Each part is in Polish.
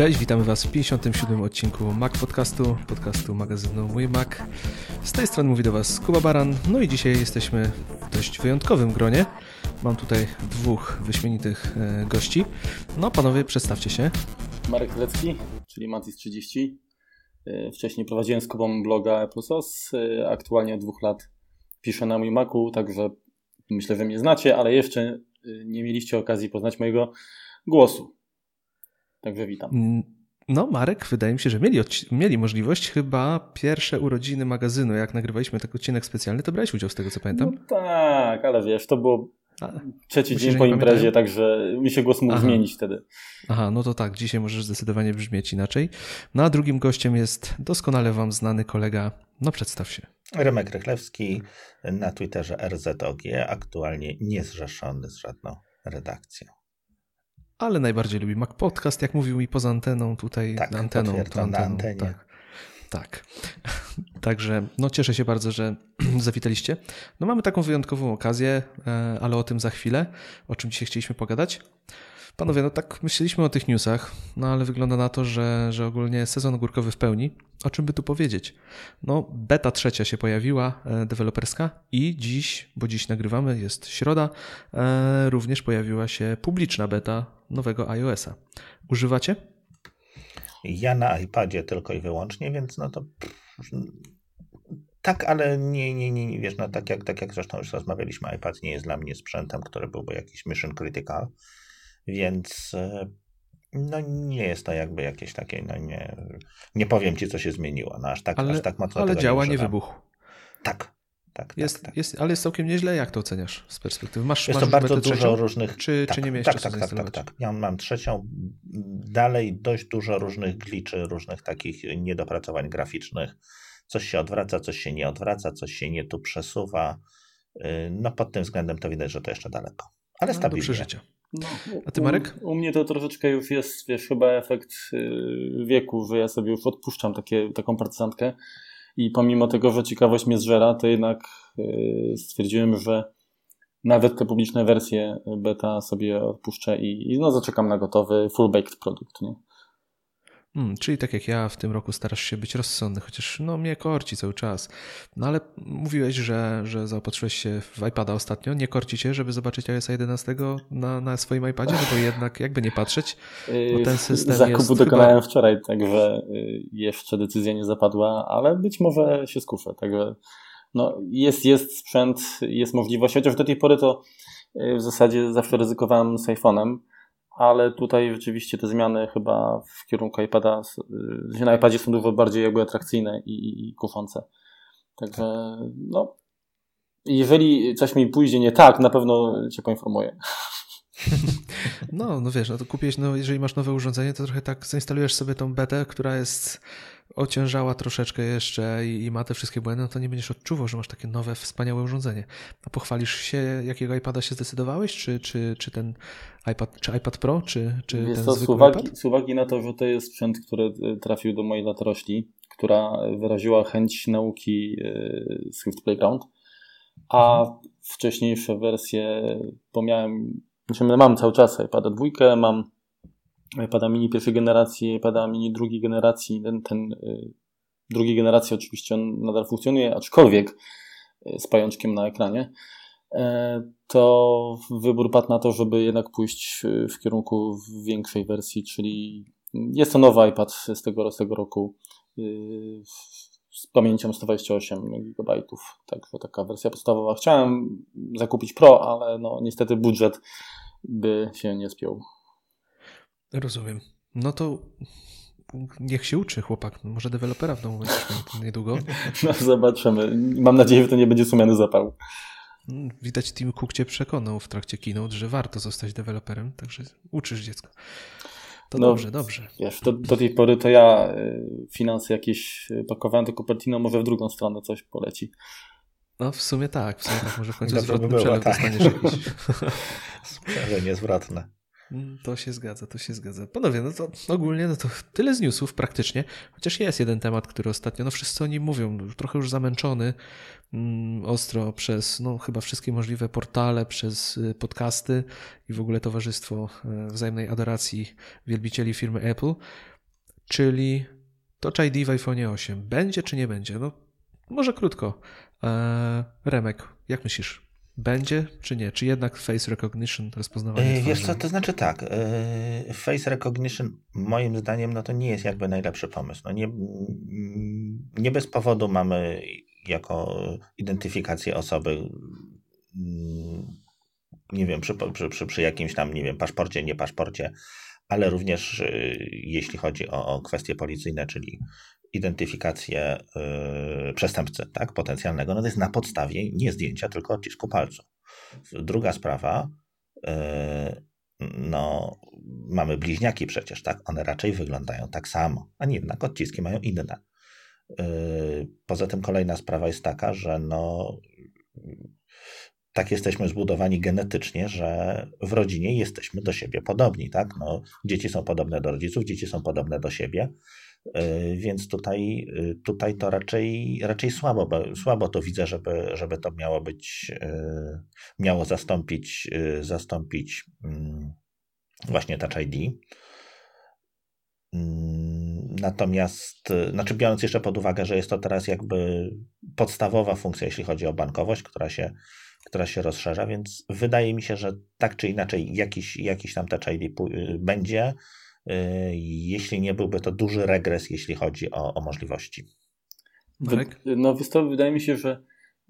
Cześć, witamy Was w 57 odcinku Mac Podcastu, podcastu magazynu Mój Mac. Z tej strony mówi do Was Kuba Baran, no i dzisiaj jesteśmy w dość wyjątkowym gronie. Mam tutaj dwóch wyśmienitych e, gości. No panowie, przedstawcie się. Marek Lecki, czyli Matis30. E, wcześniej prowadziłem z Kubą bloga Applesos. E, aktualnie od dwóch lat piszę na mój Macu, także myślę, że mnie znacie, ale jeszcze nie mieliście okazji poznać mojego głosu. Także witam. Mm, no, Marek, wydaje mi się, że mieli, mieli możliwość chyba pierwsze urodziny magazynu. Jak nagrywaliśmy taki odcinek specjalny, to brałeś udział z tego, co pamiętam. No tak, ale wiesz, to było A, trzeci dzień po imprezie, także mi się głos mógł Aha. zmienić wtedy. Aha, no to tak, dzisiaj możesz zdecydowanie brzmieć inaczej. No a drugim gościem jest doskonale wam znany kolega. No przedstaw się. Remek Rychlewski, na Twitterze RZOG, aktualnie niezrzeszony z żadną redakcją ale najbardziej lubi Mac Podcast, jak mówił mi poza anteną, tutaj tak, anteną. To anteną na antenie. Tak. tak. Także no cieszę się bardzo, że zawitaliście. No mamy taką wyjątkową okazję, e, ale o tym za chwilę, o czym dzisiaj chcieliśmy pogadać. Panowie, no tak myśleliśmy o tych newsach, no ale wygląda na to, że, że ogólnie sezon ogórkowy w pełni. O czym by tu powiedzieć? No, beta trzecia się pojawiła, e, deweloperska i dziś, bo dziś nagrywamy, jest środa, e, również pojawiła się publiczna beta nowego iOS-a. Używacie? Ja na iPadzie tylko i wyłącznie, więc no to tak, ale nie, nie, nie, wiesz, no tak jak, tak jak zresztą już rozmawialiśmy, iPad nie jest dla mnie sprzętem, który byłby jakiś mission critical. Więc e, no nie jest to jakby jakieś takie, no nie, nie powiem ci, co się zmieniło. No aż tak, ale, aż tak mocno Ale działa, nie, nie wybuchł. Tak. Tak, jest, tak, tak. Jest, ale jest całkiem nieźle. Jak to oceniasz z perspektywy? Masz, jest masz to bardzo dużo trzecią? różnych. Czy, tak, czy nie miałeś tak, tak, tak, tak, tak. Ja mam trzecią. Dalej dość dużo różnych gliczy, różnych takich niedopracowań graficznych. Coś się odwraca, coś się nie odwraca, coś się nie tu przesuwa. Y, no pod tym względem to widać, że to jeszcze daleko. Ale no, stabilnie. Do przeżycia. No, A ty Marek? U, u, mnie to troszeczkę już jest, wiesz, chyba efekt yy, wieku, że ja sobie już odpuszczam takie, taką partyzantkę i pomimo tego, że ciekawość mnie zżera, to jednak yy, stwierdziłem, że nawet te publiczne wersje beta sobie odpuszczę i, i no zaczekam na gotowy full-baked produkt, nie? Hmm, czyli tak jak ja w tym roku starasz się być rozsądny, chociaż no mnie korci cały czas. No ale mówiłeś, że, że zaopatrzyłeś się w iPada ostatnio. Nie korci cię, żeby zobaczyć iOS 11 na, na swoim iPadzie? No bo jednak jakby nie patrzeć, bo ten system Zakupu jest dokonałem chyba... wczoraj, także y, jeszcze decyzja nie zapadła, ale być może się skuszę. Także no, jest, jest sprzęt, jest możliwość, chociaż do tej pory to y, w zasadzie zawsze ryzykowałem z iPhone'em ale tutaj rzeczywiście te zmiany chyba w kierunku iPada, na iPadzie są dużo bardziej jakby atrakcyjne i, i kuszące. Także no, jeżeli coś mi pójdzie nie tak, na pewno Cię poinformuję. No, no wiesz, no to kupiłeś, no jeżeli masz nowe urządzenie, to trochę tak zainstalujesz sobie tą betę, która jest ociężała troszeczkę jeszcze i, i, ma te wszystkie błędy, no to nie będziesz odczuwał, że masz takie nowe, wspaniałe urządzenie. A pochwalisz się, jakiego iPada się zdecydowałeś? Czy, czy, czy ten iPad, czy iPad Pro, czy, czy Wiesz ten co, zwykły z uwagi, iPad? Z uwagi na to, że to jest sprzęt, który e, trafił do mojej latorośli, która wyraziła chęć nauki e, Swift Playground, a mhm. wcześniejsze wersje, bo miałem, znaczy mam cały czas iPada dwójkę, mam iPada mini pierwszej generacji, iPada mini drugiej generacji, ten, ten y, drugiej generacji oczywiście on nadal funkcjonuje, aczkolwiek y, z pajączkiem na ekranie, e, to wybór padł na to, żeby jednak pójść w kierunku większej wersji, czyli jest to nowy iPad z tego, z tego roku y, z pamięcią 128 GB. Także taka wersja podstawowa. Chciałem zakupić Pro, ale no niestety budżet by się nie spiął. Rozumiem. No to niech się uczy chłopak. Może dewelopera w domu niedługo. No zobaczymy. Mam nadzieję, że to nie będzie sumiany zapał. Widać Tim Cook cię przekonał w trakcie keynote, że warto zostać deweloperem, także uczysz dziecko. To no, dobrze, dobrze. Wiesz, do, do, tej pory to ja y, finanse jakieś pakowałem, to Cupertino może w drugą stronę coś poleci. No w sumie tak, w sumie tak, może w końcu zwrotny by było, przelew tak. dostaniesz jakiś. Mm, to się zgadza, to się zgadza. Panowie, no to ogólnie no to tyle z newsów praktycznie, chociaż jest jeden temat, który ostatnio, no wszyscy o nim mówią, trochę już zamęczony mm, ostro przez, no chyba wszystkie możliwe portale, przez y, podcasty i w ogóle towarzystwo y, wzajemnej adoracji wielbicieli firmy Apple, czyli Touch ID w iPhone 8. Będzie czy nie będzie? No może krótko. Eee, Remek, jak myślisz? Będzie czy nie? Czy jednak face recognition, rozpoznawanie twarzy? Wiesz co, to znaczy tak, e, face recognition moim zdaniem no to nie jest jakby najlepszy pomysł. No nie, nie bez powodu mamy jako identyfikację osoby mm, nie wiem, przy, przy, przy, przy jakimś tam, nie wiem, paszporcie, nie paszporcie, ale również e, jeśli chodzi o, o kwestie policyjne, czyli identyfikację yy, przestępcy, tak, potencjalnego, no to jest na podstawie nie zdjęcia, tylko odcisku palcu. Druga sprawa, yy, no, mamy bliźniaki przecież, tak, one raczej wyglądają tak samo, a nie jednak odciski mają inne. Yy, poza tym kolejna sprawa jest taka, że no, tak jesteśmy zbudowani genetycznie, że w rodzinie jesteśmy do siebie podobni, tak? No, dzieci są podobne do rodziców, dzieci są podobne do siebie, E, więc tutaj, e, tutaj to raczej, raczej słabo, słabo to widzę, żeby, żeby to miało być, e, miało zastąpić, zastąpić mm, właśnie Touch ID. Mm, natomiast, znaczy biorąc jeszcze pod uwagę, że jest to teraz jakby podstawowa funkcja, jeśli chodzi o bankowość, która się, która się rozszerza, więc wydaje mi się, że tak czy inaczej jakiś, jakiś tam Touch ID będzie. Y, jeśli nie byłby to duży regres, jeśli chodzi o, o możliwości. Marek? No, wydaje mi się, że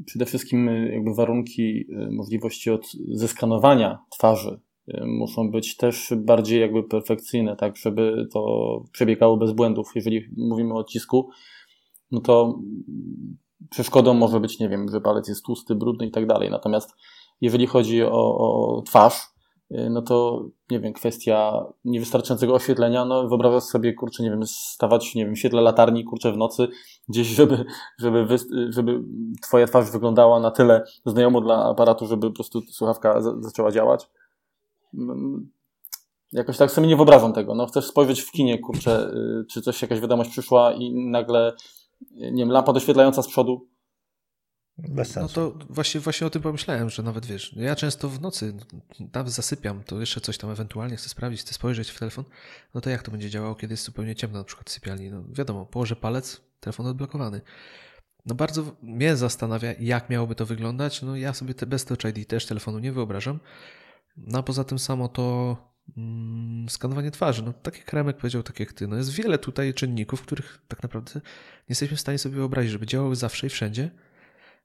przede wszystkim y, jakby warunki y, możliwości od zeskanowania twarzy muszą być też bardziej jakby perfekcyjne, tak, żeby to przebiegało bez błędów. Jeżeli mówimy o odcisku, no to przeszkodą może być, nie wiem, że palec jest tłusty, brudny i tak dalej. Natomiast jeżeli chodzi o, o twarz, Y, no to nie wiem, kwestia niewystarczającego oświetlenia, no wyobrażasz sobie, kurczę, nie wiem, stawać, nie wiem, w świetle latarni, kurczę, w nocy, gdzieś, żeby, żeby, wy, żeby twoja twarz wyglądała na tyle znajomo dla aparatu, żeby po prostu słuchawka zaczęła działać. No, jakoś tak sobie nie wyobrażam tego. No, chcesz spojrzeć w kinie, kurczę, y, czy coś, jakaś wiadomość przyszła i nagle, nie wiem, lampa doświetlająca z przodu, bez sensu. No to właśnie, właśnie o tym pomyślałem, że nawet wiesz, ja często w nocy nawet zasypiam, to jeszcze coś tam ewentualnie chcę sprawdzić, chcę spojrzeć w telefon, no to jak to będzie działało, kiedy jest zupełnie ciemno na przykład w sypialni? No wiadomo, położę palec, telefon odblokowany. No bardzo mnie zastanawia, jak miałoby to wyglądać. No ja sobie te, bez Touch ID też telefonu nie wyobrażam. No a poza tym samo to skanowanie twarzy. No tak jak Remek powiedział, tak jak ty, no jest wiele tutaj czynników, których tak naprawdę nie jesteśmy w stanie sobie wyobrazić, żeby działały zawsze i wszędzie.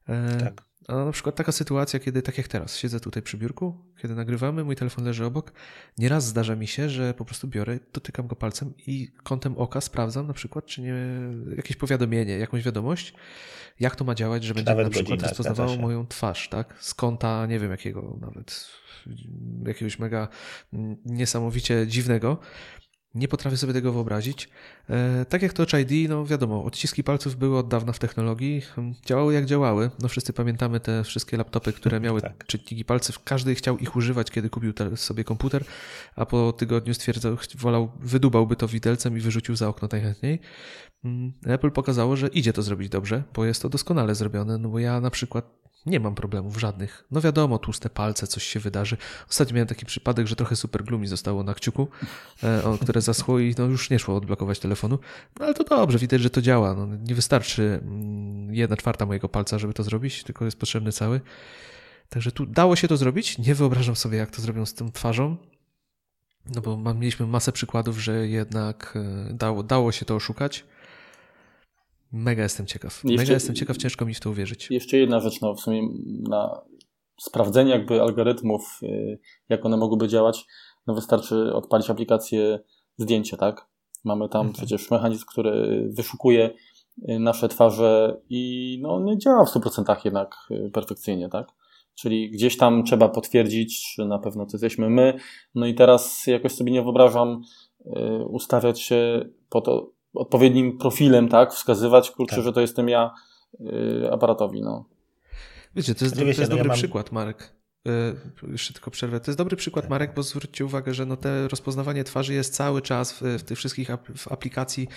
E, tak. A na przykład taka sytuacja, kiedy tak jak teraz, siedzę tutaj przy biurku, kiedy nagrywamy, mój telefon leży obok, nieraz zdarza mi się, że po prostu biorę, dotykam go palcem i kątem oka sprawdzam na przykład, czy nie jakieś powiadomienie, jakąś wiadomość, jak to ma działać, że będzie na przykład rozpoznawało moją twarz, tak? Z kąta, nie wiem jakiego nawet, jakiegoś mega niesamowicie dziwnego. Nie potrafię sobie tego wyobrazić. E, tak jak Touch ID, no wiadomo, odciski palców były od dawna w technologii, hm, działały jak działały. No wszyscy pamiętamy te wszystkie laptopy, które miały tak. czytniki palców. Każdy chciał ich używać, kiedy kupił sobie komputer, a po tygodniu stwierdzał, wolał, wydubałby to widelcem i wyrzucił za okno najchętniej. Mm, Apple pokazało, że idzie to zrobić dobrze, bo jest to doskonale zrobione, no bo ja na przykład nie mam problemów żadnych. No wiadomo, tłuste palce, coś się wydarzy. Ostatnio miałem taki przypadek, że trochę super glumi zostało na kciuku, e, które zaschło i no już nie szło odblokować telefonu. No ale to dobrze, widać, że to działa. No, nie wystarczy mm, jedna czwarta mojego palca, żeby to zrobić, tylko jest potrzebny cały. Także tu dało się to zrobić. Nie wyobrażam sobie, jak to zrobią z tą twarzą. No bo mieliśmy masę przykładów, że jednak e, dało, dało się to oszukać. Mega jestem ciekaw. Jeszcze, Mega jestem ciekaw, ciężko mi w to uwierzyć. Jeszcze jedna rzecz, no w sumie na sprawdzenie jakby algorytmów, y, jak one mogłyby działać, no wystarczy odpalić aplikację zdjęcia, tak? Mamy tam mhm. przecież mechanizm, który wyszukuje y, nasze twarze i no nie działa w 100% jednak y, perfekcyjnie, tak? Czyli gdzieś tam trzeba potwierdzić, że na pewno to jesteśmy my. No i teraz jakoś sobie nie wyobrażam ustawiać się po to, odpowiednim profilem, tak, wskazywać, kurczę, tak. że to jestem ja y, aparatowi, no. Wiecie, to jest, to jest no dobry ja mam... przykład, Marek. Y, jeszcze tylko przerwę. To jest dobry przykład, tak. Marek, bo zwróćcie uwagę, że no te rozpoznawanie twarzy jest cały czas w, w tych wszystkich ap w aplikacji,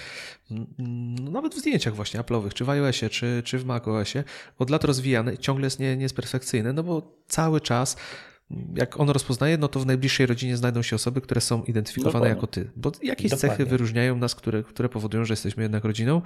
no nawet w zdjęciach właśnie Apple'owych, czy w iOSie, czy, czy w macOSie, od lat rozwijane i ciągle jest, nie, nie jest perfekcyjne, no bo cały czas jak on rozpoznaje, no to w najbliższej rodzinie znajdą się osoby, które są identyfikowane Dokładnie. jako ty. Bo jakieś Dokładnie. cechy wyróżniają nas, które, które powodują, że jesteśmy jednak rodziną.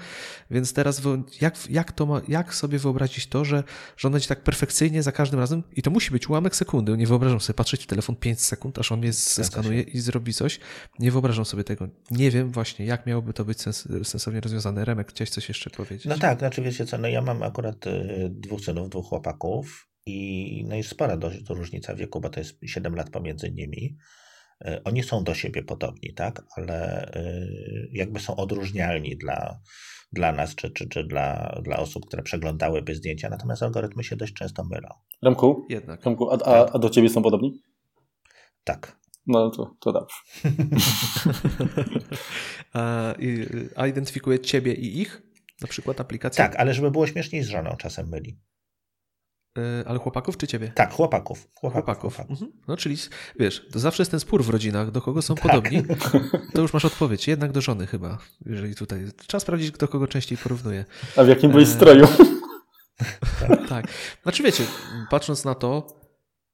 Więc teraz jak, jak, to ma, jak sobie wyobrazić to, że, że będzie tak perfekcyjnie za każdym razem i to musi być ułamek sekundy. Nie wyobrażam sobie patrzeć w telefon 5 sekund, aż on mnie zeskanuje i zrobi coś. Nie wyobrażam sobie tego. Nie wiem właśnie, jak miałoby to być sens, sensownie rozwiązane. Remek, chciałeś coś jeszcze powiedzieć? No tak, znaczy wiecie co, no ja mam akurat y, dwóch synów, dwóch chłopaków i no jest spora dość różnica wieku, bo to jest 7 lat pomiędzy nimi. E, oni są do siebie podobni, tak, ale e, jakby są odróżnialni dla, dla nas, czy, czy, czy dla, dla osób, które przeglądałyby zdjęcia, natomiast algorytmy się dość często mylą. Remku? Jednak. Remku, a, a, a do ciebie są podobni? Tak. No to, to dobrze. a, a identyfikuje ciebie i ich? Na przykład aplikacja? Tak, ale żeby było śmieszniej z żoną czasem myli. E, ale chłopaków czy ciebie? Tak, chłopaków. Chłopaków. chłopaków. Mhm. No czyli wiesz, to zawsze jest ten spór w rodzinach, do kogo są tak. podobni. To już masz odpowiedź. Jednak do żony chyba. Jeżeli tutaj. Trzeba sprawdzić, kto kogo częściej porównuje. A w jakim byłeś e... stroju? tak. Znaczy wiecie, patrząc na to,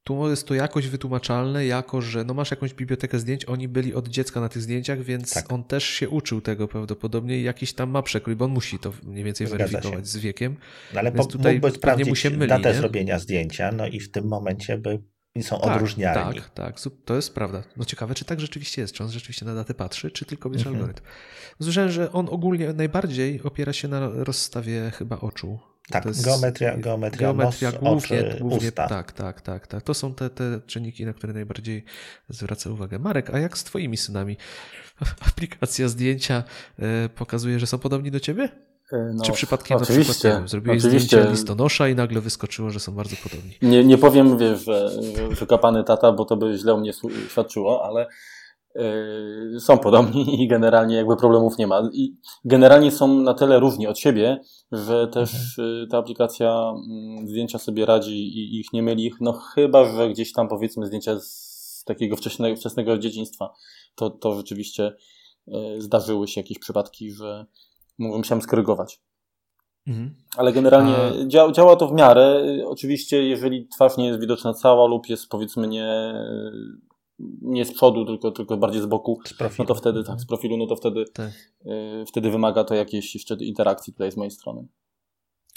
tu jest to jakoś wytłumaczalne, jako że no masz jakąś bibliotekę zdjęć, oni byli od dziecka na tych zdjęciach, więc tak. on też się uczył tego prawdopodobnie i jakiś tam ma przekrój, bo on musi to mniej więcej Zgadza weryfikować się. z wiekiem. No ale po, tutaj mógłby sprawdzić mu się myli, datę nie? zrobienia zdjęcia, no i w tym momencie by są tak, odróżnialni. Tak, tak, to jest prawda. No ciekawe, czy tak rzeczywiście jest, czy on rzeczywiście na datę patrzy, czy tylko bierze mhm. algorytm. Słyszałem, że on ogólnie najbardziej opiera się na rozstawie chyba oczu. Tak, geometria, geometria, geometria nos, głównie, oczy, głównie usta. Tak, tak, tak, tak. To są te, te czynniki, na które najbardziej zwraca uwagę. Marek, a jak z twoimi synami? Aplikacja zdjęcia e, pokazuje, że są podobni do ciebie? E, no, Czy przypadkiem oczywiście, na przykład, wiem, zrobiłeś oczywiście. zdjęcie listonosza i nagle wyskoczyło, że są bardzo podobni? Nie, nie powiem, wiesz, że wykapany tata, bo to by źle o mnie świadczyło, ale są podobni i generalnie jakby problemów nie ma. I generalnie są na tyle różni od siebie, że też mhm. Y, ta aplikacja mm, zdjęcia sobie radzi i ich nie myli, no chyba, że gdzieś tam powiedzmy zdjęcia z takiego wczesnego, wczesnego dzieciństwa, to, to rzeczywiście y, zdarzyły się jakieś przypadki, że musiałem skrygować. Mhm. Ale generalnie A... działa, działa to w miarę. Oczywiście, jeżeli twarz nie jest widoczna cała lub jest powiedzmy nie, nie z przodu, tylko, tylko bardziej z boku, z no to wtedy tak, z profilu, no to wtedy, tak. y, wtedy wymaga to jakiejś jeszcze interakcji tutaj z mojej strony.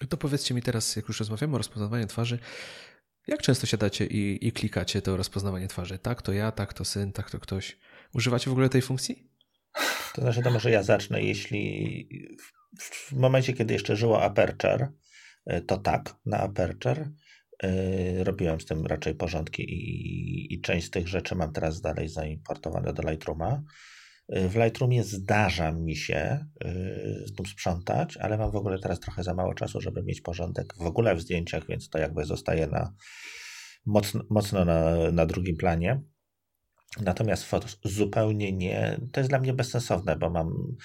To powiedzcie mi teraz, jak już rozmawiamy o rozpoznawaniu twarzy, jak często siadacie i, i klikacie to rozpoznawanie twarzy? Tak, to ja, tak, to syn, tak, to ktoś. Używacie w ogóle tej funkcji? To znaczy, to może ja zacznę. Jeśli w, w momencie, kiedy jeszcze żyło Aperture, y, to tak, na Aperture robiłem z tym raczej porządki i, i część z tych rzeczy mam teraz dalej zaimportowane do Lightrooma. Y, w Lightroomie zdarza mi się y, z tym sprzątać, ale mam w ogóle teraz trochę za mało czasu, żeby mieć porządek w ogóle w zdjęciach, więc to jakby zostaje na, mocno, mocno na, na drugim planie. Natomiast fotos zupełnie nie, to jest dla mnie bezsensowne, bo mam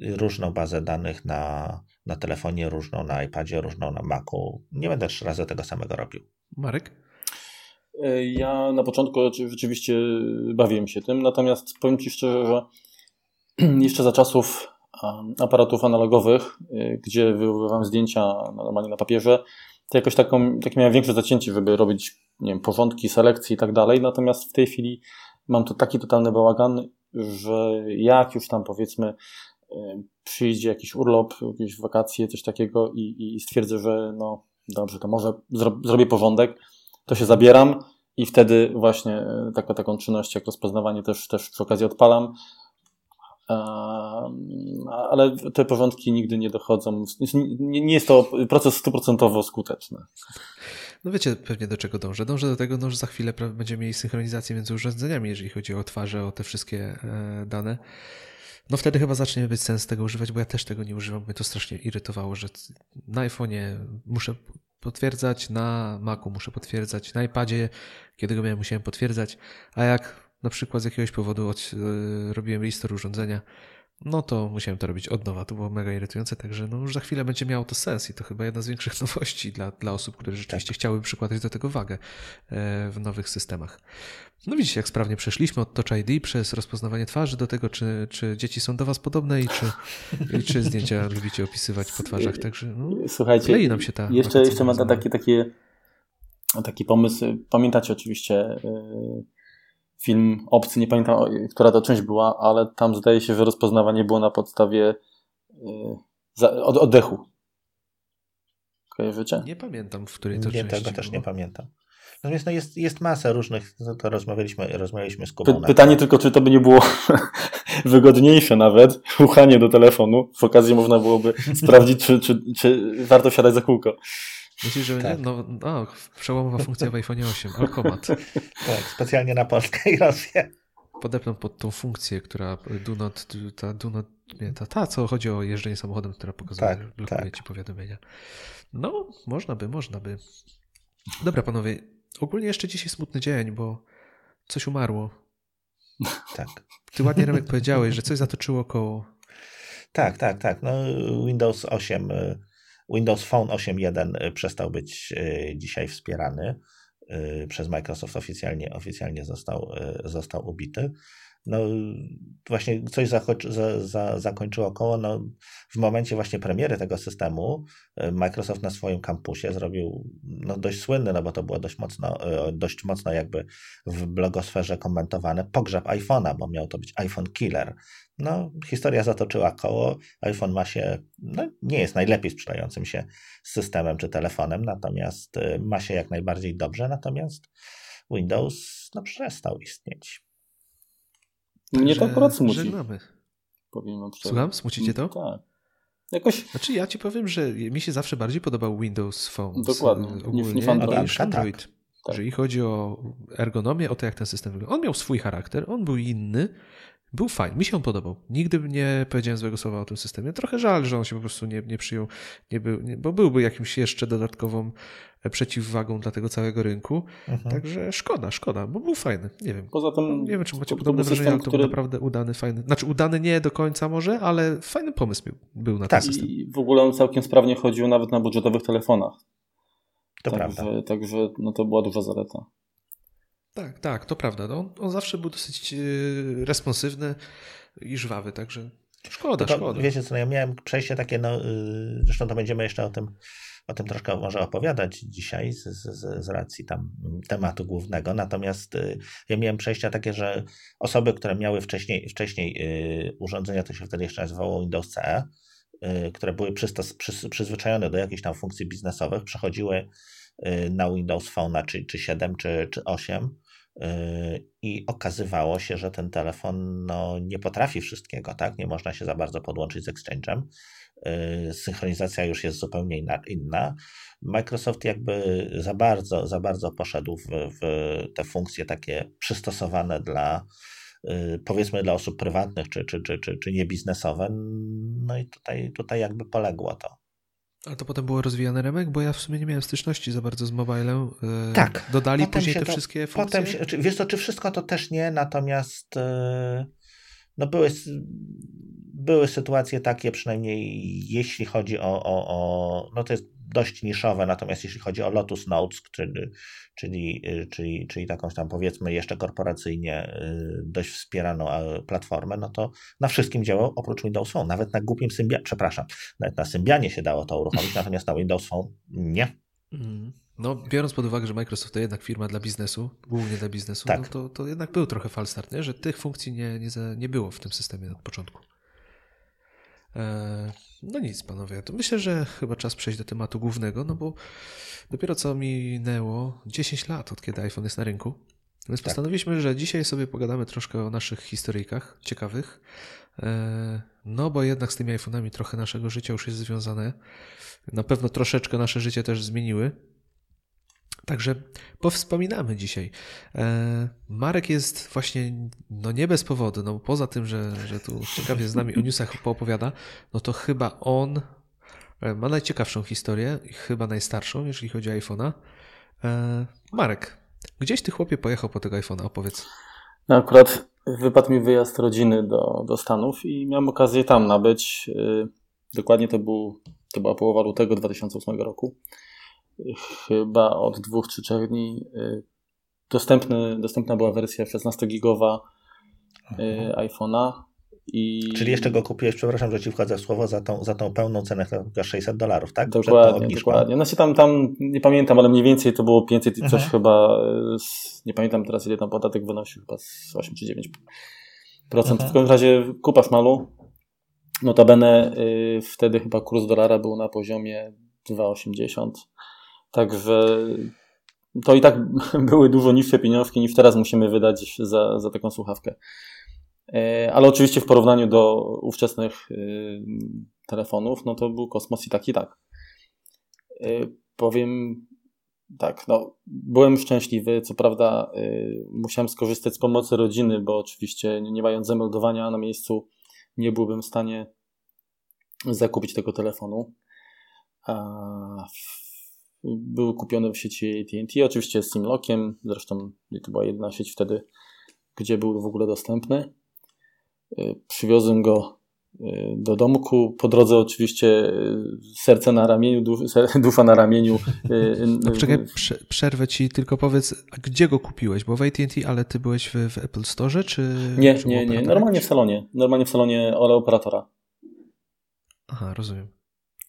różną bazę danych na, na telefonie, różną na iPadzie, różną na Macu. Nie będę trzy razy tego samego robił. Marek? E, ja na początku rzeczywiście bawiłem się tym, natomiast powiem Ci szczerze, że jeszcze za czasów aparatów analogowych, e, gdzie wywoływałem zdjęcia normalnie na papierze, to jakoś taką, takie miałem większe zacięcie, żeby robić nie wiem, porządki, selekcje i tak dalej. Natomiast w tej chwili mam tu taki totalny bałagan, że jak już tam powiedzmy przyjdzie jakiś urlop, jakieś wakacje, coś takiego i, i stwierdzę, że no dobrze, to może zro, zrobię porządek, to się zabieram i wtedy właśnie e, taką, taką czynność jak rozpoznawanie też, też przy okazji odpalam. Ale te porządki nigdy nie dochodzą. Nie jest to proces stuprocentowo skuteczny. No wiecie pewnie do czego dążę. Dążę do tego, no, że za chwilę będziemy mieli synchronizację między urządzeniami, jeżeli chodzi o twarze, o te wszystkie e, dane no wtedy chyba zacznie być sens tego używać, bo ja też tego nie używam. Mnie to strasznie irytowało, że na iPhone'ie muszę potwierdzać, na Macu muszę potwierdzać, na iPadzie, kiedy go miałem, musiałem potwierdzać, a jak na przykład z jakiegoś powodu od, yy, robiłem listę urządzenia, no to musiałem to robić od nowa. To było mega irytujące, także no już za chwilę będzie miało to sens i to chyba jedna z większych nowości dla, dla osób, które rzeczywiście tak. chciały przykładać do tego wagę e, w nowych systemach. No widzicie, jak sprawnie przeszliśmy od Touch ID przez rozpoznawanie twarzy do tego, czy, czy dzieci są do was podobne i czy, i czy zdjęcia lubicie opisywać po twarzach. Także no, Słuchajcie, klei nam się ta. Jeszcze, jeszcze mam taki, taki, taki pomysł. Pamiętacie oczywiście. Yy film Obcy, nie pamiętam, która to część była, ale tam zdaje się, że rozpoznawanie było na podstawie yy, od, oddechu. Kojarzycie? Nie pamiętam, w której to nie, części tego też nie pamiętam. Natomiast no jest, jest masa różnych, no to rozmawialiśmy, rozmawialiśmy z Kubą. Py pytanie tylko, czy to by nie było wygodniejsze nawet, uchanie do telefonu. W okazji można byłoby sprawdzić, czy, czy, czy warto wsiadać za kółko. Myślisz, że tak. nie? No, no, przełomowa funkcja w iPhone 8, Alkomat. Tak, specjalnie na Polskę i Rosję. Podepnę pod tą funkcję, która do not, ta, do not, nie, ta, ta, co chodzi o jeżdżenie samochodem, która pokazuje, tak, blokuje tak. ci powiadomienia. No, można by, można by. Dobra, panowie, ogólnie jeszcze dzisiaj smutny dzień, bo coś umarło. Tak. Ty ładnie, Remek, powiedziałeś, że coś zatoczyło koło. Tak, tak, tak. No, Windows 8 Windows Phone 8.1 y, przestał być y, dzisiaj wspierany y, przez Microsoft, oficjalnie, oficjalnie został, został ubity no właśnie coś za, za, zakończyło koło. No, w momencie właśnie premiery tego systemu e, Microsoft na swoim kampusie zrobił no, dość słynny, no bo to było dość mocno, e, dość mocno jakby w blogosferze komentowane, pogrzeb iPhone'a, bo miał to być iPhone Killer. No, historia zatoczyła koło. iPhone ma się, no, nie jest najlepiej sprzedającym się systemem czy telefonem, natomiast e, ma się jak najbardziej dobrze, natomiast Windows no, przestał istnieć. Mnie to akurat smuci. Żegnamy. Powiem Słucham? Smucicie to? Tak. Jakoś... Znaczy ja ci powiem, że mi się zawsze bardziej podobał Windows Phone. Dokładnie. Ogólnie, niż Android. Niż Android. Tak. Tak. Jeżeli chodzi o ergonomię, o to jak ten system wygląda. On miał swój charakter, on był inny, był fajny, mi się on podobał. Nigdy nie powiedziałem złego słowa o tym systemie. Trochę żal, że on się po prostu nie, nie przyjął, nie był, nie, bo byłby jakimś jeszcze dodatkową przeciwwagą dla tego całego rynku. Mhm. Także szkoda, szkoda, bo był fajny. Nie wiem. Poza tym. Nie wiem, czy macie podobne wrażenie, ale to który... był naprawdę udany, fajny. Znaczy, udany nie do końca może, ale fajny pomysł był, był na tak. ten system. I w ogóle on całkiem sprawnie chodził nawet na budżetowych telefonach. To także, prawda. Także no, to była duża zaleta. Tak, tak, to prawda. No, on zawsze był dosyć yy, responsywny i żwawy, także szkoda, to, szkoda. Wiecie co, no ja miałem przejście takie, no yy, zresztą to będziemy jeszcze o tym, o tym troszkę może opowiadać dzisiaj z, z, z racji tam tematu głównego, natomiast yy, ja miałem przejścia takie, że osoby, które miały wcześniej, wcześniej yy, urządzenia, to się wtedy jeszcze nazywało Windows CE, yy, które były przyzwyczajone do jakichś tam funkcji biznesowych, przechodziły na Windows Phone czy, czy 7 czy, czy 8 i okazywało się, że ten telefon no, nie potrafi wszystkiego, tak? Nie można się za bardzo podłączyć z Exchange'em. Yy, synchronizacja już jest zupełnie inna. Microsoft jakby za bardzo, za bardzo poszedł w, w te funkcje takie przystosowane dla yy, powiedzmy dla osób prywatnych czy, czy, czy, czy, czy niebiznesowe. No i tutaj, tutaj jakby poległo to. Ale to potem było rozwijane remek, bo ja w sumie nie miałem styczności za bardzo z mobilem. E, tak. Dodali później te to, wszystkie funkcje? Potem się, wiesz to, czy wszystko to też nie, natomiast no były, były sytuacje takie, przynajmniej jeśli chodzi o, o, o no to jest dość niszowe, natomiast jeśli chodzi o Lotus Notes, czyli, czyli, czyli, czyli takąś tam powiedzmy jeszcze korporacyjnie y, dość wspieraną platformę, no to na wszystkim działał oprócz Windows Phone. Nawet na głupim Symbianie, przepraszam, nawet na Symbianie się dało to uruchomić, natomiast na Windows Phone nie. Mm. No, biorąc pod uwagę, że Microsoft to jednak firma dla biznesu, głównie dla biznesu, tak. no to, to jednak był trochę falstart, nie? że tych funkcji nie, nie, nie było w tym systemie od początku. E, no nic, panowie, to myślę, że chyba czas przejść do tematu głównego, no bo dopiero co minęło 10 lat, od kiedy iPhone jest na rynku. Więc tak. postanowiliśmy, że dzisiaj sobie pogadamy troszkę o naszych historyjkach ciekawych. E, no bo jednak z tymi iPhone'ami trochę naszego życia już jest związane. Na pewno troszeczkę nasze życie też zmieniły. Także powspominamy dzisiaj. E, Marek jest właśnie, no nie bez powodu, no poza tym, że, że tu ciekawie z nami o newsach poopowiada, no to chyba on e, ma najciekawszą historię chyba najstarszą, jeżeli chodzi o iPhone'a. E, Marek, gdzieś ty chłopie pojechał po tego iPhone'a, opowiedz. No akurat wypadł mi wyjazd rodziny do, do Stanów i miałem okazję tam nabyć. Y, dokładnie to, był, to była połowa lutego 2008 roku. Chyba od dwóch czy trzech dni y, dostępny, dostępna była wersja 16-gigowa y, iPhone'a. I... Czyli jeszcze go kupiłeś, przepraszam, że ci wchodzę w słowo, za tą, za tą pełną cenę chyba 600 dolarów, tak? Dokładnie, dokładnie. Znaczy tam, tam, nie pamiętam, ale mniej więcej to było 500 i coś mhm. chyba, nie pamiętam teraz ile tam podatek wynosił, chyba z 8 czy 9%. Mhm. W każdym razie kupa szmalu. Notabene y, wtedy chyba kurs dolara był na poziomie 2,80. Także to i tak były dużo niższe pieniążki niż teraz musimy wydać za, za taką słuchawkę. E, ale oczywiście w porównaniu do ówczesnych y, telefonów, no to był kosmos i tak i tak. E, powiem tak, no, byłem szczęśliwy. Co prawda, musiałem skorzystać z pomocy rodziny, bo oczywiście, nie mając zameldowania na miejscu, nie byłbym w stanie zakupić tego telefonu. Był kupiony w sieci ATT, oczywiście z Simlockiem. Zresztą to była jedna sieć wtedy, gdzie był w ogóle dostępny. Y, przywiozłem go y, do domku. Po drodze oczywiście y, serce na ramieniu, dusza na ramieniu. No, czekaj, przerwę ci, tylko powiedz, gdzie go kupiłeś? Bo w AT&T, ale ty byłeś w, w Apple Store, czy... Nie, czy nie, nie. Normalnie w salonie. Normalnie w salonie operatora. Aha, rozumiem.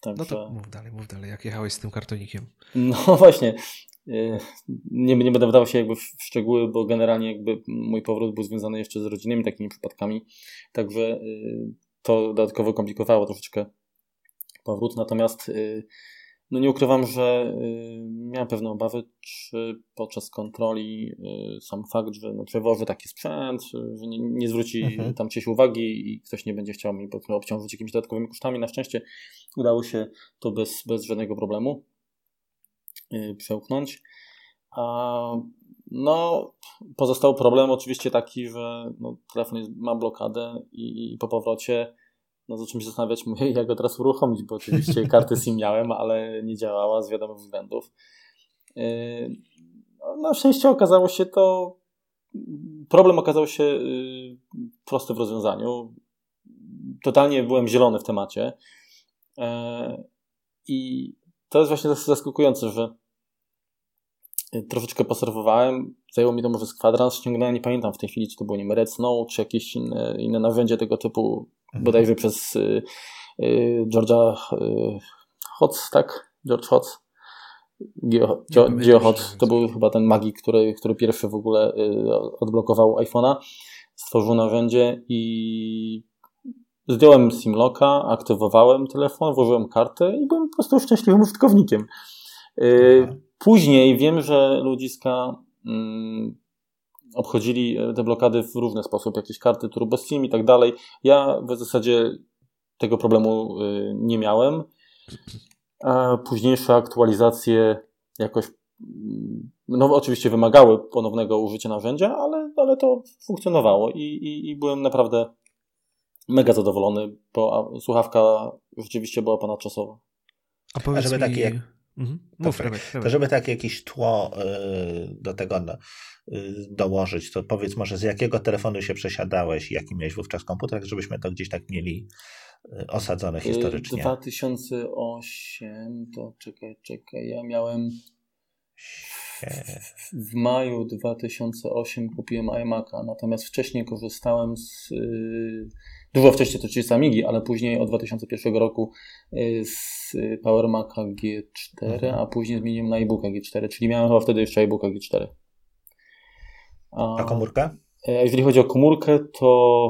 Tak, no to mów dalej, mów dalej. Jak jechałeś z tym kartonikiem? No właśnie. Nie, nie będę wdawał się jakby w szczegóły, bo generalnie jakby mój powrót był związany jeszcze z rodzinnymi takimi przypadkami, także y, to dodatkowo komplikowało troszeczkę powrót. Natomiast y, no nie ukrywam, że y, miałem pewne obawy, czy podczas kontroli sam fakt, że no, przewożę taki sprzęt, że nie, nie zwróci mhm. tam czyjś uwagi i ktoś nie będzie chciał mi obciążyć jakimiś dodatkowymi kosztami. Na szczęście udało się to bez, bez żadnego problemu. Y, przełknąć. No, pozostał problem oczywiście taki, że no, telefon jest, ma blokadę i, i po powrocie no zacząłem się zastanawiać, mówię, jak go teraz uruchomić, bo oczywiście karty SIM miałem, ale nie działała z wiadomych względów. Y, no, na szczęście okazało się to, problem okazał się y, prosty w rozwiązaniu. Totalnie byłem zielony w temacie. I to jest właśnie zaskakujące, że troszeczkę poserwowałem, zajęło mi to może z kwadrans, ściągnąłem, nie pamiętam w tej chwili, czy to było nie Red Snow, czy jakieś inne, inne narzędzie tego typu. Bodajże przez y, y, George'a y, Hotz, tak? George Hotz. GeoHot, to był chyba ten magik, który, który pierwszy w ogóle odblokował iPhone'a, stworzył narzędzie i Zdjąłem SimLocka, aktywowałem telefon, włożyłem kartę i byłem po prostu szczęśliwym użytkownikiem. Później wiem, że ludziska mm, obchodzili te blokady w różny sposób, jakieś karty turbo SIM i tak dalej. Ja w zasadzie tego problemu y, nie miałem. A późniejsze aktualizacje jakoś mm, no oczywiście wymagały ponownego użycia narzędzia, ale, ale to funkcjonowało i, i, i byłem naprawdę mega zadowolony, bo słuchawka rzeczywiście była ponadczasowa. A, A żeby mi... takie jak... Mhm. Mów, To żeby takie jakieś tło y, do tego no, y, dołożyć, to powiedz może z jakiego telefonu się przesiadałeś i jaki miałeś wówczas komputer, żebyśmy to gdzieś tak mieli y, osadzone historycznie. 2008, to czekaj, czekaj, ja miałem w maju 2008 kupiłem iMac'a, natomiast wcześniej korzystałem z Dużo wcześniej to 30 Amigi, ale później od 2001 roku y, z Power Maca G4, mhm. a później zmieniłem na iBooka G4, czyli miałem chyba wtedy jeszcze iBooka G4. A, a komórkę? E, jeżeli chodzi o komórkę, to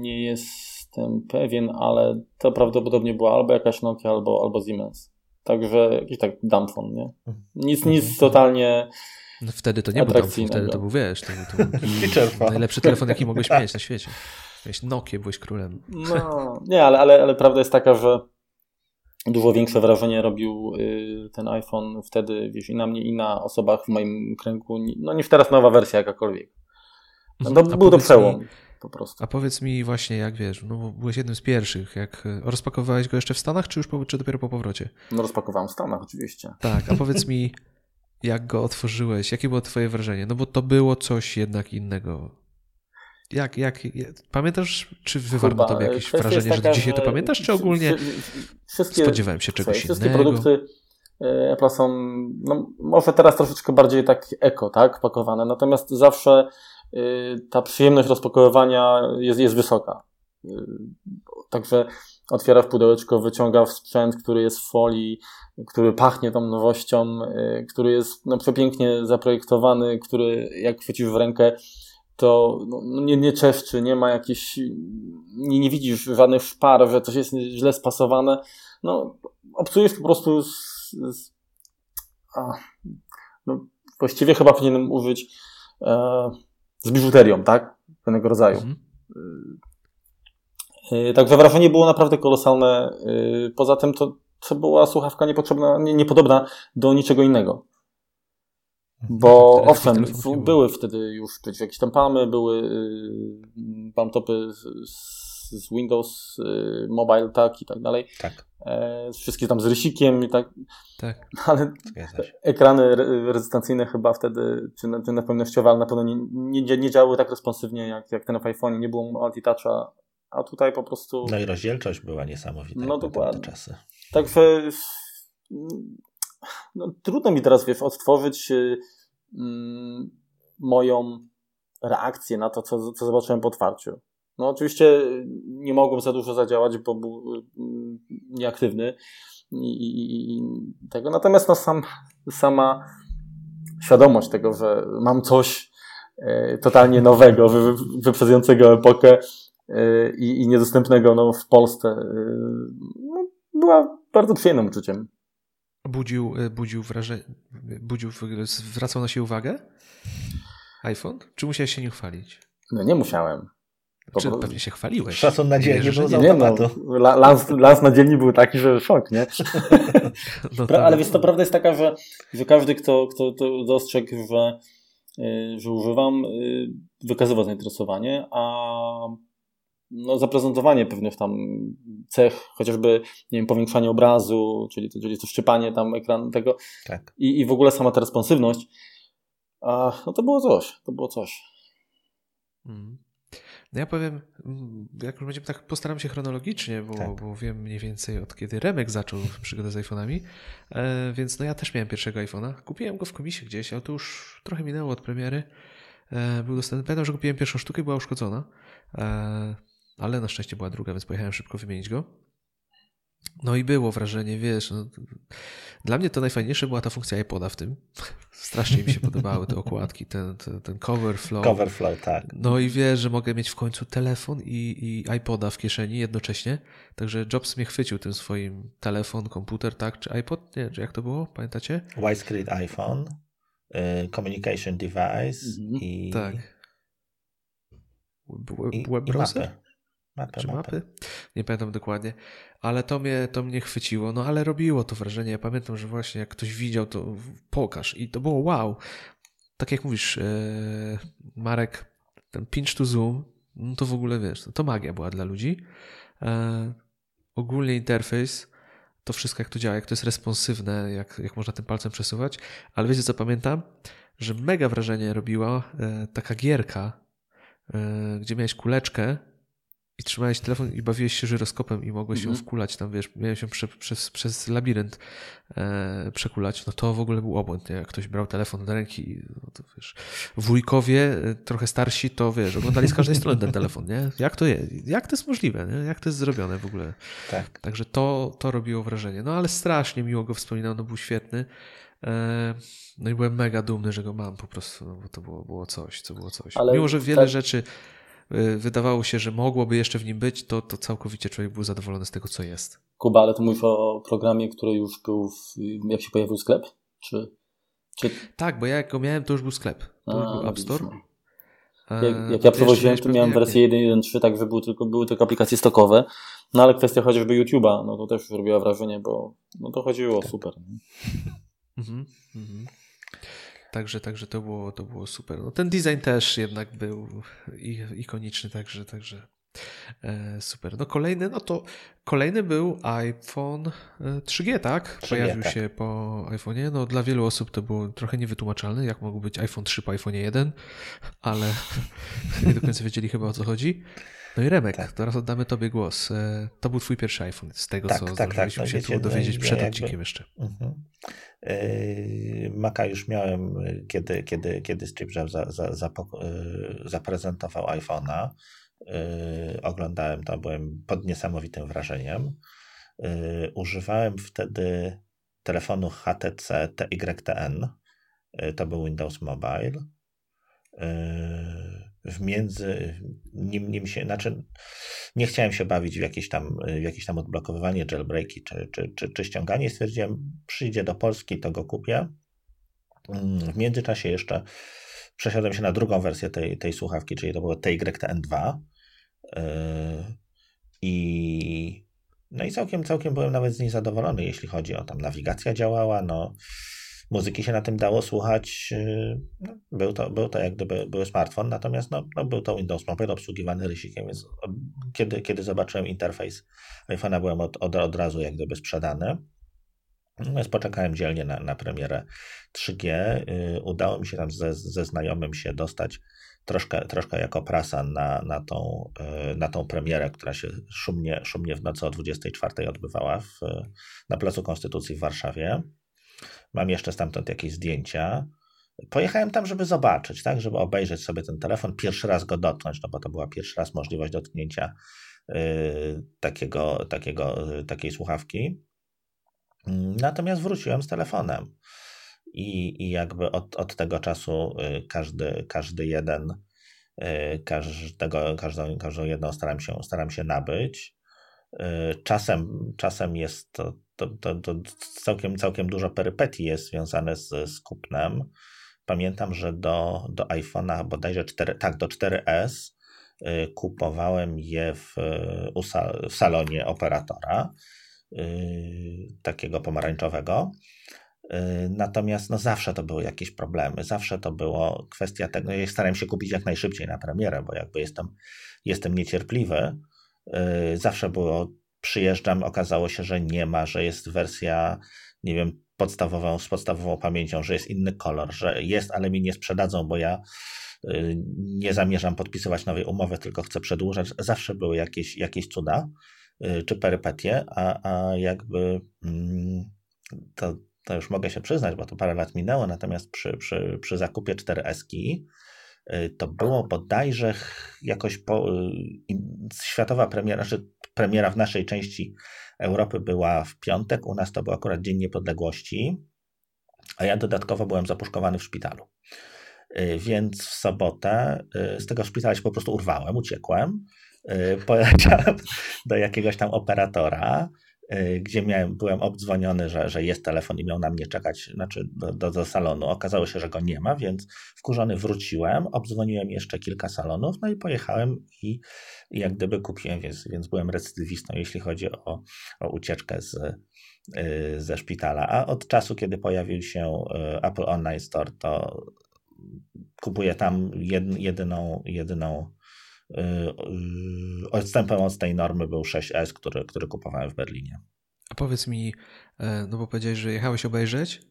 nie jestem pewien, ale to prawdopodobnie była albo jakaś Nokia, albo, albo Siemens. Także jakiś tak dumbphone, nie? Mhm. Nic, nic mhm. totalnie no wtedy to nie był dumbphone, wtedy to był, wiesz, to, to był najlepszy telefon, jaki mogłeś mieć na świecie. Miałeś Nokia, byłeś królem. No, nie, ale, ale, ale prawda jest taka, że dużo większe wrażenie robił y, ten iPhone wtedy, wiesz, i na mnie, i na osobach w moim kręgu, no niż teraz nowa wersja jakakolwiek. No, to, był to przełom. Mi, po prostu. A powiedz mi właśnie, jak wiesz, no byłeś jednym z pierwszych, jak y, rozpakowałeś go jeszcze w Stanach, czy już po, czy dopiero po powrocie? No rozpakowałem w Stanach, oczywiście. Tak, a powiedz mi, jak go otworzyłeś, jakie było twoje wrażenie? No bo to było coś jednak innego. Jak, jak, pamiętasz, czy wywarło na tobie jakieś wrażenie, taka, że dzisiaj to pamiętasz, czy ogólnie wszystkie, spodziewałem się czegoś wszystkie innego? Wszystkie produkty e, Apple są, no, może teraz troszeczkę bardziej tak eko, tak, pakowane, natomiast zawsze y, ta przyjemność rozpakowywania jest, jest wysoka. Y, także otwiera w pudełeczko, wyciąga w sprzęt, który jest w folii, który pachnie tą nowością, który jest no, przepięknie zaprojektowany, który jak chwycisz w rękę, to no, no, nie, nie czeszczy, nie ma jakichś, nie, nie widzisz żadnych szpar, że coś jest źle spasowane. No, obcujesz po prostu z, z a, no, właściwie chyba powinienem użyć e, z biżuterią, tak? Pewnego rodzaju. Mhm. E, także wrażenie było naprawdę kolosalne. E, poza tym to, to była słuchawka niepotrzebna, nie, niepodobna do niczego innego. Bo tak, owszem, były wtedy już jakieś tam palmy, były y, palmtopy z, z Windows y, Mobile, tak i tak dalej. Tak. E, wszystkie tam z rysikiem i tak. Tak. Ale ekrany rezystancyjne chyba wtedy, czy, czy napojnościowe, na pewno nie, nie, nie działały tak responsywnie jak, jak ten w iPhone. Nie było multitoucha, a tutaj po prostu. No i rozdzielczość była niesamowita. No dokładnie. Czasy. Także no, trudno mi teraz, wiesz, odtworzyć y, mm, moją reakcję na to, co, co zobaczyłem po otwarciu. No oczywiście nie mogłem za dużo zadziałać, bo był mm, nieaktywny i, i, i tego. Natomiast no, sam, sama świadomość tego, że mam coś e, totalnie nowego, wy, wyprzedzającego epokę i, niedostępnego no, w Polsce, no, była bardzo przyjemnym uczuciem budził, e, budził wrażenie, budził, zwracał na siebie uwagę iPhone? Czy musiałeś się nie chwalić? No nie musiałem. Czy pewnie się chwaliłeś. Szacun na dzielni był z automatu. No, lans, lans na dzielni był taki, że szok, nie? no tak. Ale wiesz, to prawda jest taka, że, że każdy, kto, kto, kto dostrzegł, że, e, że używam, e, wykazywał zainteresowanie, a no, zaprezentowanie pewnych tam cech, chociażby, nie wiem, powiększanie obrazu, czyli to, czyli to szczypanie tam ekranu tego tak. i, i w ogóle sama ta responsywność, no to było coś, to było coś. Mm. No ja powiem, mm, jak już będziemy tak, postaram się chronologicznie, bo, tak. bo wiem mniej więcej od kiedy Remek zaczął przygodę z iPhone'ami, e, więc no ja też miałem pierwszego iPhone'a. Kupiłem go w komisie gdzieś, ale to już trochę minęło od premiery. E, był dostępny. Pamiętam, że kupiłem pierwszą sztukę była uszkodzona. E, ale na szczęście była druga, więc pojechałem szybko wymienić go. No i było wrażenie, wiesz, no, dla mnie to najfajniejsze była ta funkcja iPoda w tym. Strasznie mi się podobały te okładki, ten, ten, ten cover flow. Cover flow, tak. No i wiesz, że mogę mieć w końcu telefon i, i iPoda w kieszeni jednocześnie. Także Jobs mnie chwycił tym swoim telefon, komputer, tak? Czy iPod? Nie, czy jak to było? Pamiętacie? Widescreen iPhone, y, communication device mhm. i... Tak. Web browser? Czy mapy. mapy? Nie pamiętam dokładnie, ale to mnie, to mnie chwyciło, no ale robiło to wrażenie. Ja pamiętam, że właśnie jak ktoś widział, to pokaż i to było wow. Tak jak mówisz, yy, Marek, ten pinch to zoom, no to w ogóle wiesz, to magia była dla ludzi. Yy, ogólnie interfejs, to wszystko jak to działa, jak to jest responsywne, jak, jak można tym palcem przesuwać, ale wiecie co pamiętam? Że mega wrażenie robiła yy, taka gierka, gdzie miałeś kuleczkę i trzymałeś telefon i bawiłeś się żyroskopem i mogłeś mm -hmm. ją mhm. wkulać tam, wiesz, miałem się prze, przez, przez labirynt e, przekulać, no to w ogóle był obłęd, nie? Jak ktoś brał telefon do ręki, no to wiesz, wujkowie, e, trochę starsi, to wiesz, oglądali z każdej strony ten telefon, nie? Jak to jest? Jak to jest możliwe, nie? Jak to jest zrobione w ogóle? Tak. Także to, to robiło wrażenie. No ale strasznie miło go wspominał, no był świetny. E, no i byłem mega dumny, że go mam po prostu, no bo to było, było coś, co było coś. Ale Mimo, że wiele tak... rzeczy wydawało się, że mogłoby jeszcze w nim być, to, to całkowicie człowiek był zadowolony z tego, co jest. Kuba, ale to mówisz o programie, który już był, w, jak się pojawił sklep? Czy, czy... Tak, bo ja jak go miałem, to już był sklep. To A, już był App Store. Jak, jak ja przewoziłem, to miałem wersję 1.1.3, także były tylko, były tylko aplikacje stokowe. No ale kwestia chociażby YouTube'a, no to też robiła wrażenie, bo no to chodziło tak. super. Mhm, mhm. Także, także to, było, to było super. No, ten design też jednak był ikoniczny, także, także E, super. No kolejny, no to kolejny był iPhone 3G, tak? 3G, Pojawił tak. się po iPhone'ie. No dla wielu osób to było trochę niewytłumaczalne, jak mógł być iPhone 3 po iPhone 1, ale nie do końca wiedzieli chyba o co chodzi. No i Remek, tak. teraz oddamy Tobie głos. E, to był Twój pierwszy iPhone, z tego tak, co tak, zdążyliśmy tak, się tu dowiedzieć no, przed jakby, odcinkiem jeszcze. Uh-huh. Maca już miałem, kiedy, kiedy, kiedy Steve Jobs za, za, za, zaprezentował iPhone'a. Oglądałem to, byłem pod niesamowitym wrażeniem. Używałem wtedy telefonu HTC TYTN. To był Windows Mobile w między nim, nim się, znaczy nie chciałem się bawić w jakieś tam, w jakieś tam odblokowywanie, jailbreaki czy, czy, czy, czy ściąganie. Stwierdziłem, przyjdzie do Polski, to go kupię. Mm, w międzyczasie jeszcze przesiadłem się na drugą wersję tej, tej słuchawki, czyli to było TYTN2 yy, i no i całkiem, całkiem byłem nawet z niej zadowolony, jeśli chodzi o tam nawigacja działała, no muzyki się na tym dało słuchać. Y, no, był, to, był to jak gdyby był smartfon, natomiast no, no był to Windows Mobile obsługiwany rysikiem, więc kiedy, kiedy zobaczyłem interfejs iPhone'a byłem od, od, od razu jak gdyby sprzedany. Natomiast poczekałem dzielnie na, na premierę 3G. Y, udało mi się tam ze, ze znajomym się dostać troszkę, troszkę jako prasa na, na, tą, y, na tą premierę, która się szumnie, szumnie w nocy o 24 odbywała w, na Placu Konstytucji w Warszawie. Mam jeszcze stamtąd jakieś zdjęcia. Pojechałem tam, żeby zobaczyć, tak, żeby obejrzeć sobie ten telefon, pierwszy raz go dotknąć, no bo to była pierwszy raz możliwość dotknięcia y, takiego, takiego, y, takiej słuchawki. Natomiast wróciłem z telefonem. I, i jakby od, od tego czasu y, każdy, każdy jeden, y, każdego, każdą, każdą jedną staram się, staram się nabyć. Y, czasem, czasem jest to, to, to, to całkiem, całkiem dużo perypetii jest związane z, z kupnem. Pamiętam, że do, do iPhone'a bodajże 4, tak, do 4S y, kupowałem je w, w salonie operatora, y, takiego pomarańczowego. Natomiast no, zawsze to były jakieś problemy, zawsze to było kwestia tego, ja starałem się kupić jak najszybciej na premierę, bo jakby jestem, jestem niecierpliwy, zawsze było, przyjeżdżam, okazało się, że nie ma, że jest wersja, nie wiem, podstawową, z podstawową pamięcią, że jest inny kolor, że jest, ale mi nie sprzedadzą, bo ja y, nie zamierzam podpisywać nowej umowy, tylko chcę przedłużać. Zawsze były jakieś, jakieś cuda y, czy perypetie, a, a jakby mm, to, to już mogę się przyznać, bo to parę lat minęło, natomiast przy, przy, przy zakupie 4S Y, to było bodajże jakoś po, y, światowa premiera, znaczy premiera w naszej części Europy była w piątek, u nas to był akurat Dzień Niepodległości, a ja dodatkowo byłem zapuszkowany w szpitalu. Y, więc w sobotę z tego szpitala się po prostu urwałem, uciekłem, poleciałem do jakiegoś tam operatora, Y, gdzie miałem, byłem obdzwoniony, że, że jest telefon i miał na mnie czekać znaczy do, do, do, salonu. Okazało się, że go nie ma, więc wkurzony wróciłem, obdzwoniłem jeszcze kilka salonów, no i pojechałem i, i jak gdyby kupiłem, więc, więc byłem recydywistą, jeśli chodzi o, o ucieczkę z, y, ze szpitala. A od czasu, kiedy pojawił się y, Apple Online Store, to kupuję tam jedyną, jedyną Yy, odstępem od tej normy był 6S, który, który kupowałem w Berlinie. A powiedz mi, e, no bo powiedziałeś, że jechałeś obejrzeć,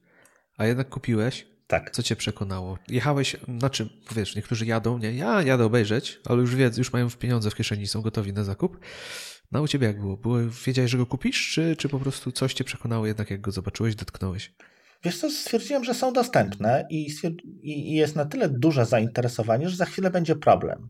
a jednak kupiłeś. Tak. Co cię przekonało? Jechałeś, znaczy, wiesz, niektórzy jadą, nie, ja jadę obejrzeć, ale już wiedzą, już mają pieniądze w kieszeni, są gotowi na zakup. No u ciebie jak było? było wiedziałeś, że go kupisz, czy, czy po prostu coś cię przekonało jednak, jak go zobaczyłeś, dotknąłeś? Wiesz co, stwierdziłem, że są dostępne i, i jest na tyle duże zainteresowanie, że za chwilę będzie problem.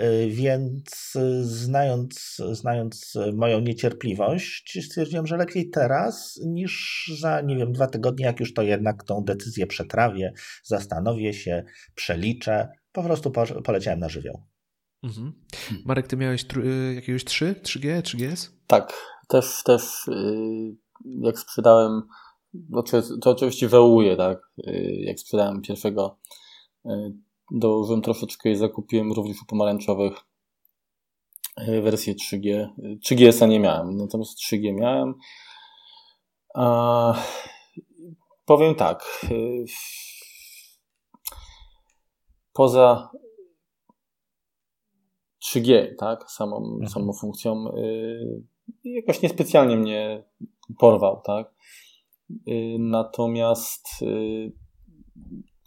Y, więc y, znając, znając moją niecierpliwość, stwierdziłem, że lepiej teraz niż za, nie wiem, dwa tygodnie, jak już to jednak tą decyzję przetrawię, zastanowię się, przeliczę. Po prostu poleciałem na żywioł. Mhm. Marek, ty miałeś y, jakiegoś 3, 3G, 3GS? Tak, też, też jak sprzedałem, to oczywiście wełuje, tak, jak sprzedałem pierwszego dołożyłem troszeczkę i zakupiłem również u pomarańczowych e, wersję 3G. 3GS-a nie miałem, natomiast 3G miałem. A, powiem tak. E, poza 3G, tak, samą, mhm. samą funkcją, y, jakoś niespecjalnie mnie porwał, tak. Natomiast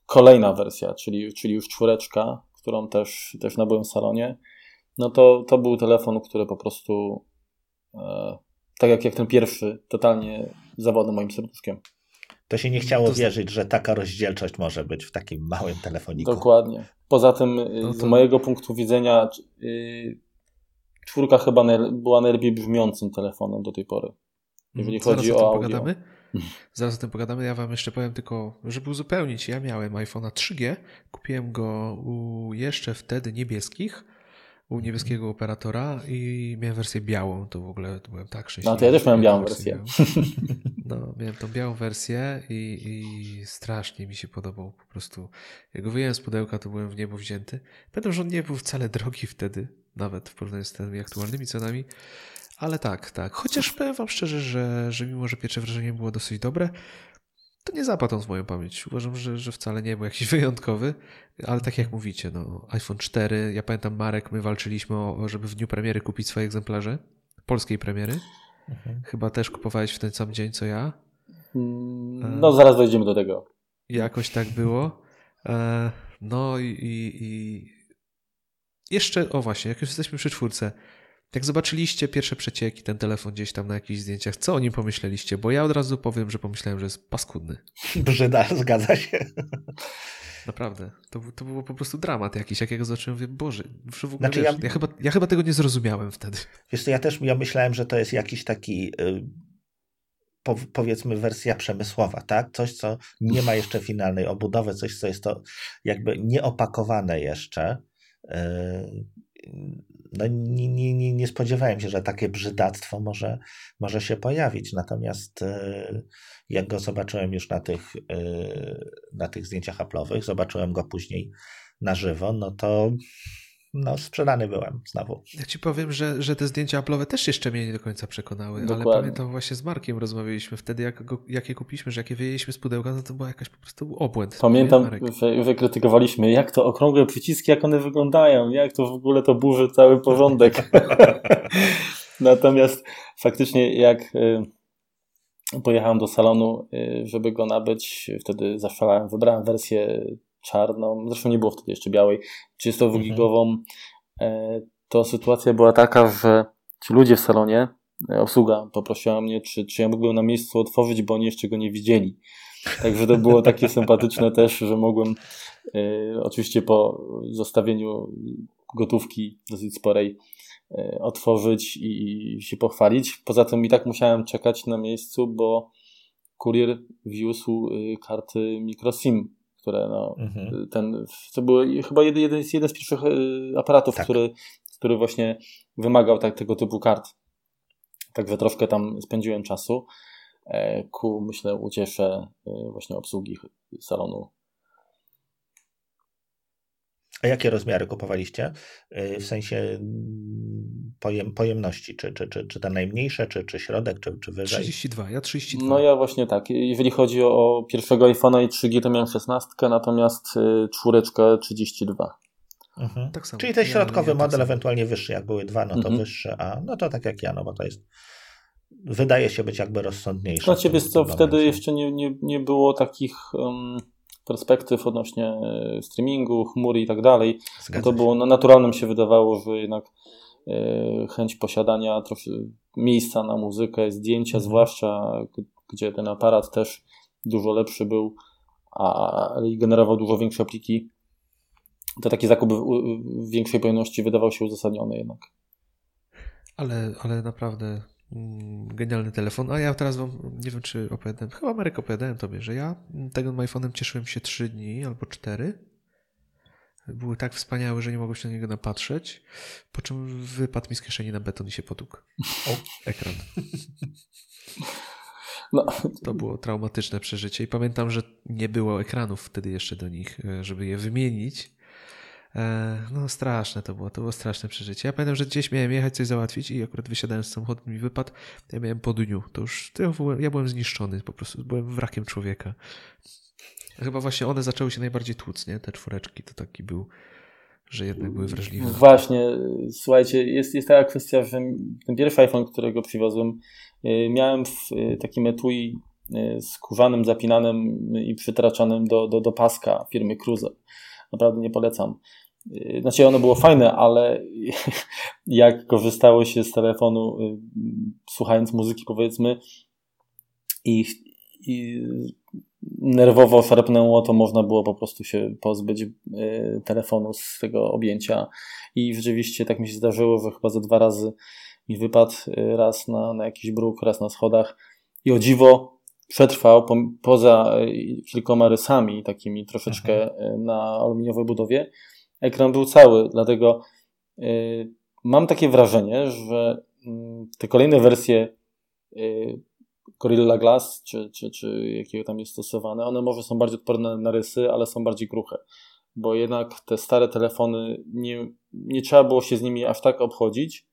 kolejna wersja, czyli, czyli już czwóreczka, którą też, też nabyłem w salonie, no to, to był telefon, który po prostu e, tak jak, jak ten pierwszy, totalnie zawodny moim serduszkiem. To się nie chciało to wierzyć, że taka rozdzielczość może być w takim małym telefoniku. Dokładnie. Poza tym, y, no to... z mojego punktu widzenia, yy, czwórka chyba była najlepiej brzmiącym telefonem do tej pory. Jeżeli Zaraz chodzi o, o audio. Pogadamy. Zaraz o tym pogadamy. Ja Wam jeszcze powiem tylko, żeby uzupełnić. Ja miałem iPhone'a 3G. Kupiłem go u jeszcze wtedy niebieskich u niebieskiego operatora i miałem wersję białą, to w ogóle to byłem tak szczęśliwy. No to ja też miałem białą wersję. No, miałem tą białą wersję i, i, strasznie mi się podobał po prostu. Jak go wyjąłem z pudełka, to byłem w niebo wzięty. Pamiętam, że on nie był wcale drogi wtedy, nawet w porównaniu z tymi aktualnymi cenami, ale tak, tak. Chociaż powiem wam szczerze, że, że mimo, że pierwsze wrażenie było dosyć dobre, to nie zapadł z moją pamięć. Uważam, że, że wcale nie był jakiś wyjątkowy, ale tak jak mówicie, no, iPhone 4, ja pamiętam Marek, my walczyliśmy o, żeby w dniu premiery kupić swoje egzemplarze, polskiej premiery. Mhm. Chyba też kupowałeś w ten sam dzień, co ja. Mm, no, zaraz dojdziemy do tego. Jakoś tak było. E, no i, i, i jeszcze, o właśnie, jak już jesteśmy przy czwórce, jak zobaczyliście pierwsze przecieki, ten telefon gdzieś tam na jakichś zdjęciach, co o nim pomyśleliście? Bo ja od razu powiem, że pomyślałem, że jest paskudny. Brzyda, zgadza się. Naprawdę. To, to było po prostu dramat jakiś. Jak ja go zobaczyłem, mówię, Boże, że w ogóle znaczy, wiesz, ja... ja... chyba, ja chyba tego nie zrozumiałem wtedy. Wiesz co, ja też ja myślałem, że to jest jakiś taki yy, po, powiedzmy wersja przemysłowa, tak? Coś, co nie ma jeszcze finalnej obudowy, coś, co jest to jakby nieopakowane jeszcze. No, nie, nie, nie spodziewałem się, że takie brzydactwo może, może się pojawić. Natomiast e, jak go zobaczyłem już na tych, e, na tych zdjęciach Apple'owych, zobaczyłem go później na żywo, no to no, sprzedany byłem znowu. Ja ci powiem, że, że te zdjęcia Apple'owe też jeszcze mnie nie do końca przekonały, Dokładnie. ale pamiętam właśnie z Markiem rozmawialiśmy wtedy, jak, go, jak je kupiliśmy, że jak je wyjęliśmy z pudełka, no to była jakaś po prostu obłęd. Pamiętam, wykrytykowaliśmy, jak to okrągłe przyciski, jak one wyglądają, jak to w ogóle to burzy cały porządek. Natomiast faktycznie jak y, pojechałem do salonu, y, żeby go nabyć, wtedy zaszalałem, wybrałem wersję czarną, zresztą nie było wtedy jeszcze białej, 32-gigową, mhm. E, to sytuacja była taka, że ci ludzie w salonie, e, obsługa poprosiła mnie, czy, czy ja mógłbym na miejscu otworzyć, bo oni jeszcze go nie widzieli. Także to było takie sympatyczne też, że mogłem e, oczywiście po zostawieniu gotówki dosyć sporej e, otworzyć i, i się pochwalić. Poza tym i tak musiałem czekać na miejscu, bo kurier wiózł e, karty microSIM które no, mhm. ten, to był chyba jeden, jeden, z pierwszych e, aparatów, tak. który, który właśnie wymagał tak, tego typu kart. Także troszkę tam spędziłem czasu e, ku, myślę, ucieszę e, właśnie obsługi salonu a jakie rozmiary kupowaliście? Y, w sensie mm, pojem, pojemności, czy, czy, czy, czy te najmniejsze, czy, czy środek, czy, czy wyżej? 32, ja 32. No ja właśnie tak. Jeżeli chodzi o pierwszego iPhone'a i 3G, to miałem 16, natomiast y, czwóreczkę 32. Mhm. Tak samo. Czyli ten środkowy ja, ja model, tak ewentualnie wyższy, jak były dwa, no to mhm. wyższy, a no to tak jak ja, no bo to jest wydaje się być jakby rozsądniejsze. Znaczy, wiesz co, wtedy jeszcze nie, nie, nie było takich um, perspektyw odnośnie e, streamingu, chmury i tak dalej, to było no, naturalnym się wydawało, że jednak chęć posiadania miejsca na muzykę, zdjęcia, mhm. zwłaszcza gdzie ten aparat też dużo lepszy był, a generował dużo większe pliki, to taki zakup w większej pojemności wydawał się uzasadniony jednak. Ale, ale naprawdę Mm, genialny telefon. A ja teraz wam, nie wiem czy opowiadałem, chyba Marek opowiadałem tobie, że ja tego iPhone'em cieszyłem się 3 dni albo 4. Były tak wspaniałe, że nie mogłem się na niego napatrzeć, po czym wypadł mi z kieszeni na beton i się potłukł. O, ekran. No. To było traumatyczne przeżycie i pamiętam, że nie było ekranów wtedy jeszcze do nich, e, żeby je wymienić. E, no straszne to było, to było straszne przeżycie. Ja pamiętam, że gdzieś miałem jechać coś załatwić i akurat wysiadałem z samochodu mi wypadł. Ja miałem po dniu. To już ja byłem zniszczony, po prostu byłem wrakiem człowieka. Chyba właśnie one zaczęły się najbardziej tłuc, nie? Te czwóreczki to taki był że jednak były wrażliwe. Właśnie, słuchajcie, jest, jest taka kwestia, że ten pierwszy iPhone, którego przywiozłem, y, miałem w y, takim etui y, skórzanym, zapinanym i przytraczanym do, do, do paska firmy Cruiser. Naprawdę nie polecam. Znaczy ono było fajne, ale jak korzystało się z telefonu słuchając muzyki powiedzmy i, i nerwowo szarpnęło, to można było po prostu się pozbyć e, telefonu z tego objęcia. I rzeczywiście tak mi się zdarzyło, że chyba ze dwa razy mi wypadł e, raz na, na jakiś bruk, raz na schodach. I o dziwo przetrwał po, poza e, kilkoma rysami, takimi troszeczkę mhm. na aluminiowej budowie. Ekran był cały, dlatego mam takie wrażenie, że mm, te kolejne wersje Gorilla Glass, czy, czy, czy jakiego tam jest stosowane, one może są bardziej odporne na rysy, ale są bardziej kruche. Bo jednak te stare telefony, nie, nie trzeba było się z nimi aż tak obchodzić,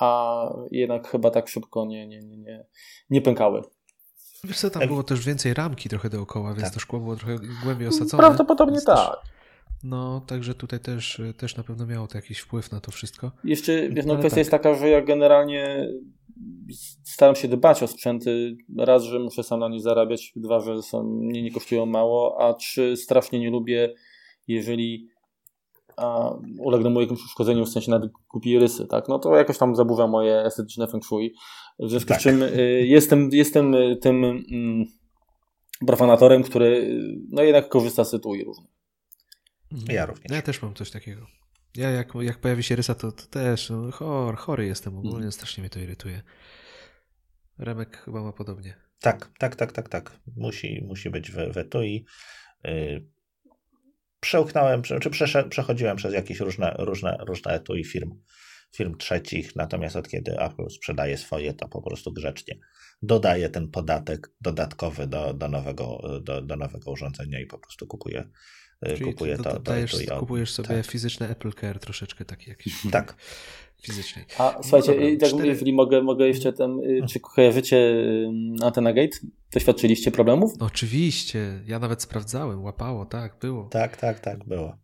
a jednak chyba tak szybko nie, nie, nie, nie, nie pękały. Wiesz co, tam było też więcej ramki trochę dookoła, więc tak. to szkło było trochę głębiej osadzone. Prawdopodobnie tak. Też, no, także tutaj też, też na pewno miało to jakiś wpływ na to wszystko. Jeszcze wiesz, no, kwestia tak. jest taka, że ja generalnie staram się dbać o sprzęty. Raz, że muszę sam na nie zarabiać, dwa, że są, mnie nie kosztują mało, a trzy, strasznie nie lubię, jeżeli a, ulegnę mu jakimś uszkodzeniu, w sensie nawet kupi rysy, tak? No to jakoś tam zaburza moje estetyczne feng shui. W związku tak. z czym y, jestem, jestem tym y, profanatorem, który no jednak korzysta z tytułów różnych. Ja również. Ja też mam coś takiego. Ja jak, jak pojawi się rysa, to, to też no, chor, chory jestem ogólnie, mm. strasznie mnie to irytuje. Remek chyba ma podobnie. Tak, tak, tak, tak, tak. Musi, musi być we, we to i yy, przełknąłem, czy przechodziłem przez jakieś różne, różne, różne etui firm, firm trzecich, natomiast od kiedy Apple sprzedaje swoje, to po prostu grzecznie dodaje ten podatek dodatkowy do, do, nowego, do, do nowego urządzenia i po prostu kupuje Czyli kupuję to. to, dajesz, to, to kupujesz sobie tak. fizyczne Apple Care troszeczkę taki jakiś. Tak. Fizycznej. A słuchajcie, no dobra, tak cztery... jeżeli mogę, mogę jeszcze tam, y, czy kojarzycie y, Antena Gate? Doświadczyliście problemów? No, oczywiście, ja nawet sprawdzałem, łapało, tak, było. Tak, tak, tak, było.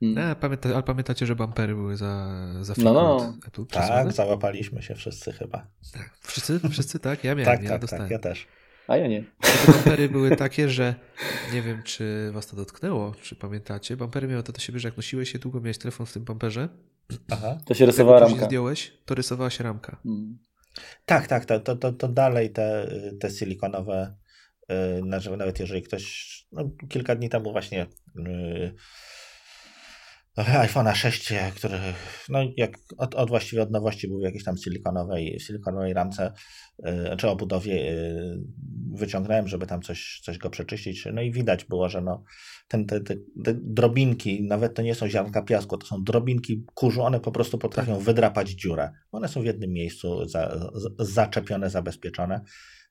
Hmm. Nie, pamięta, ale pamiętacie, że bampery były za, za no, no. Apple Tak, załapaliśmy się wszyscy chyba. Tak. Wszyscy? Wszyscy, tak? Ja miałem, tak, ja tak, tak, ja też. A ja nie. Te bampery były takie, że nie wiem, czy was to dotknęło, czy pamiętacie. Bampery miały to do siebie, że jak nosiłeś się długo, miałeś telefon w tym bamperze. Aha. To się rysowała ramka. zdjąłeś, to rysowała się ramka. Hmm. Tak, tak, to, to, to, to dalej te, te silikonowe, yy, nawet jeżeli ktoś no, kilka dni temu właśnie yy, iPhone'a 6, który no jak od, od właściwie od nowości był w jakiejś tam silikonowej, silikonowej ramce yy, czy obudowie yy, wyciągnąłem, żeby tam coś, coś go przeczyścić. No i widać było, że no, ten, te, te, te drobinki, nawet to nie są ziarnka piasku, to są drobinki kurzu, one po prostu potrafią tak. wydrapać dziurę. One są w jednym miejscu za, z, zaczepione, zabezpieczone.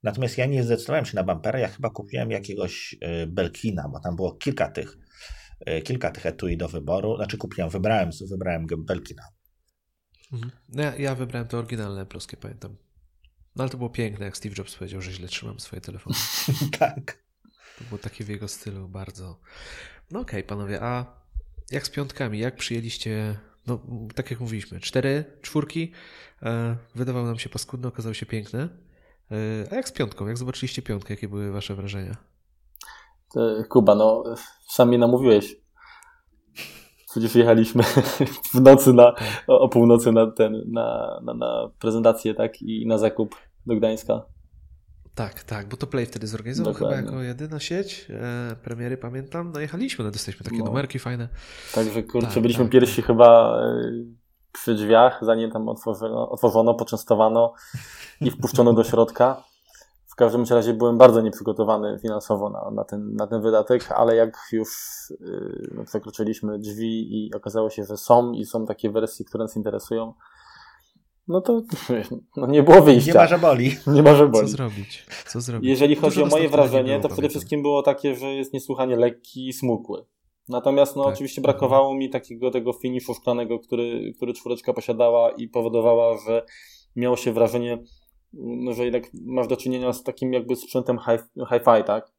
Natomiast ja nie zdecydowałem się na bumpera, ja chyba kupiłem jakiegoś yy, Belkina, bo tam było kilka tych kilka tych etui do wyboru. Znaczy kupiłem, wybrałem, wybrałem Belkina. Mhm. No ja, ja, wybrałem to oryginalne polskie, pamiętam. No ale to było piękne, jak Steve Jobs powiedział, że źle trzymam swoje telefony. tak. To było takie w jego stylu bardzo. No okej, okay, panowie, a jak z piątkami? Jak przyjęliście, no tak jak mówiliśmy, cztery, czwórki, e, wydawały nam się paskudne, okazały się piękne. E, a jak z piątką? Jak zobaczyliście piątkę? Jakie były wasze wrażenia? Kuba, no sam mnie namówiłeś. Przecież jechaliśmy w nocy na, o północy na, ten, na, na, na prezentację, tak? I na zakup do Gdańska. Tak, tak, bo to Play wtedy zorganizował Dokładnie. chyba jako jedyna sieć. E, premiery pamiętam. No jechaliśmy, no dostaliśmy takie no. numerki fajne. Także kurczę, tak, byliśmy tak, pierwsi tak. chyba e, przy drzwiach, zanim tam otworzono, otworzono, poczęstowano i wpuszczono do środka. W każdym razie byłem bardzo nieprzygotowany finansowo na, na, ten, na ten wydatek, ale jak już yy, przekroczyliśmy drzwi i okazało się, że są i są takie wersje, które nas interesują, no to no nie było wyjścia. Nie ma, że boli. Nie ma, że boli. Co zrobić? Co zrobić? Jeżeli chodzi Dużo o moje wrażenie, to przede wszystkim było takie, że jest niesłychanie lekki i smukły. Natomiast no, tak. oczywiście brakowało mi takiego tego finiszu szklanego, który, który czwóreczka posiadała i powodowała, że miało się wrażenie no, że jednak masz do czynienia z takim jakby sprzętem hi-fi, tak?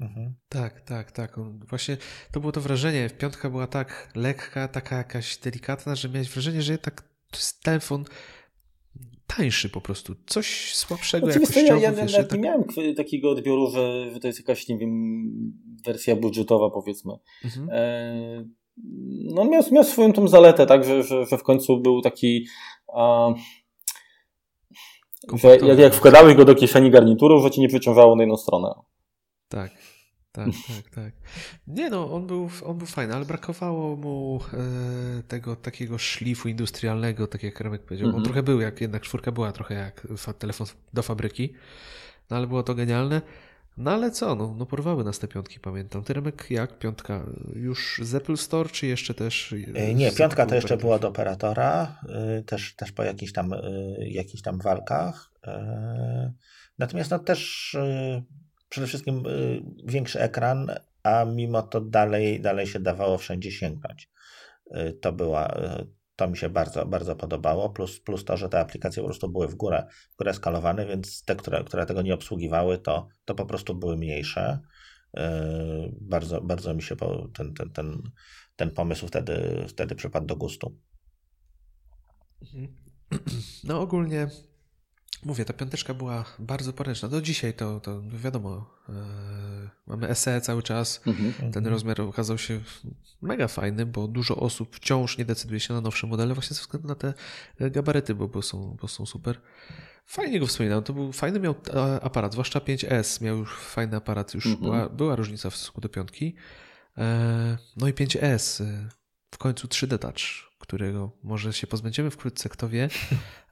Mhm. Tak, tak, tak. Właśnie to było to wrażenie. Piątka była tak lekka, taka jakaś delikatna, że miałeś wrażenie, że tak to jest telefon tańszy po prostu. Coś słabszego Oczywiście ja, ja, ja tak... nie miałem takiego odbioru, że, że to jest jakaś, nie wiem, wersja budżetowa powiedzmy. Mhm. E, no miał, miał swoją tą zaletę, tak, że, że, że w końcu był taki a, że jak, jak wkładałeś go do kieszeni garnituru, że ci nie przeciążało na jedną stronę. Tak, tak, tak, tak. Nie no, on był, on był fajny, ale brakowało mu e, tego takiego szlifu industrialnego, tak jak Remek powiedział. Mm -hmm. On mhm. trochę był, jak jednak czwórka była trochę jak telefon do fabryki, no ale było to genialne. No ale co, no, no porwały nas te piątki, pamiętam. Ty Remek, jak piątka? Już z Apple Store, czy jeszcze też? E, nie, piątka to jeszcze była do operatora, e, też, też po jakichś tam, e, jakichś tam walkach. Natomiast no też przede wszystkim większy ekran, a mimo to dalej, dalej się dawało wszędzie sięgnąć. To była, to mi się bardzo, bardzo podobało, plus, plus to, że te aplikacje po prostu były w górę, w górę skalowane, więc te, które, które tego nie obsługiwały, to, to po prostu były mniejsze. Yy, bardzo, bardzo mi się ten, ten, ten, ten pomysł wtedy, wtedy przypadł do gustu. Mhm. No ogólnie Mówię, ta piąteczka była bardzo poręczna. Do dzisiaj to, to wiadomo, e, mamy SE cały czas. Mhm, Ten mhm. rozmiar okazał się mega fajny, bo dużo osób wciąż nie decyduje się na nowsze modele właśnie ze względu na te gabaryty, bo, bo, są, bo są super. Fajnie go wspominam. To był fajny miał e, aparat, zwłaszcza 5S miał już fajny aparat, już mhm. była, była różnica w stosunku do piątki. E, no i 5S, e, w końcu 3D Touch którego może się pozbędziemy wkrótce, kto wie.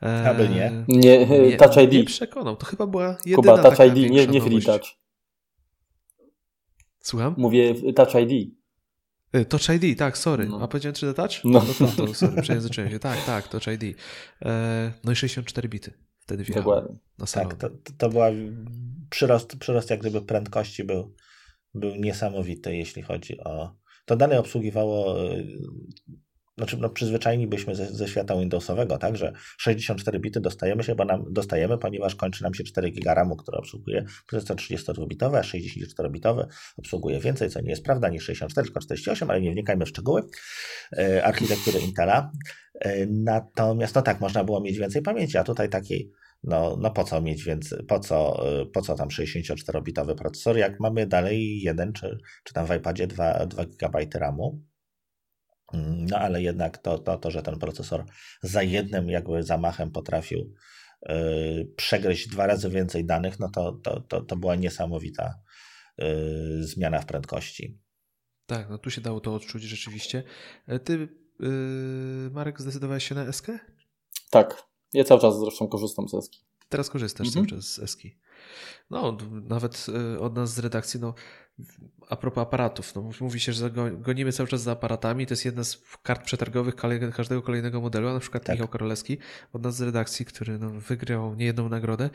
E, Aby nie. Nie, nie Touch ID. Nie przekonał. To chyba była jedyna Kuba, Touch ID, nie, nie Free Touch. Słucham? Mówię Touch ID. E, Touch ID, tak, sorry. No. A powiedziałem 3D Touch? No. no to, to, sorry, przejęzyczyłem się. Tak, tak, Touch ID. E, no i 64 bity wtedy wjechało na salon. Tak, to, to była przyrost, przyrost jak gdyby prędkości był, był niesamowity, jeśli chodzi o... To dalej obsługiwało znaczy no, przyzwyczajeni byliśmy ze, ze, świata Windowsowego, tak, że 64 bity dostajemy się, bo nam dostajemy, ponieważ kończy nam się 4 GB RAMu, który obsługuje procesor 32-bitowy, a 64-bitowy obsługuje więcej, co nie jest prawda, niż 64, tylko 48, ale nie wnikajmy w szczegóły e, architektury Intela. E, natomiast no tak, można było mieć więcej pamięci, a tutaj takiej no, no po co mieć więcej, po co, e, po co tam 64-bitowy procesor, jak mamy dalej jeden, czy, czy tam w iPadzie 2, 2 GB RAMu. Mm, no ale jednak to, to, to, że ten procesor za jednym jakby zamachem potrafił yy, przegryźć dwa razy więcej danych, no to, to, to, to była niesamowita yy, zmiana w prędkości. Tak, no tu się dało to odczuć rzeczywiście. E, ty, yy, Marek, zdecydowałeś się na SK? Tak, ja cały czas zresztą korzystam z Eski. Teraz korzystasz mhm. cały czas z Eski. No, nawet y, od nas z redakcji, no, a propos aparatów, no, mówi się, że gonimy cały czas za aparatami, to jest jedna z kart przetargowych każdego kolejnego modelu, a na przykład tak. Michał Karolewski od nas z redakcji, który no, wygrał niejedną nagrodę,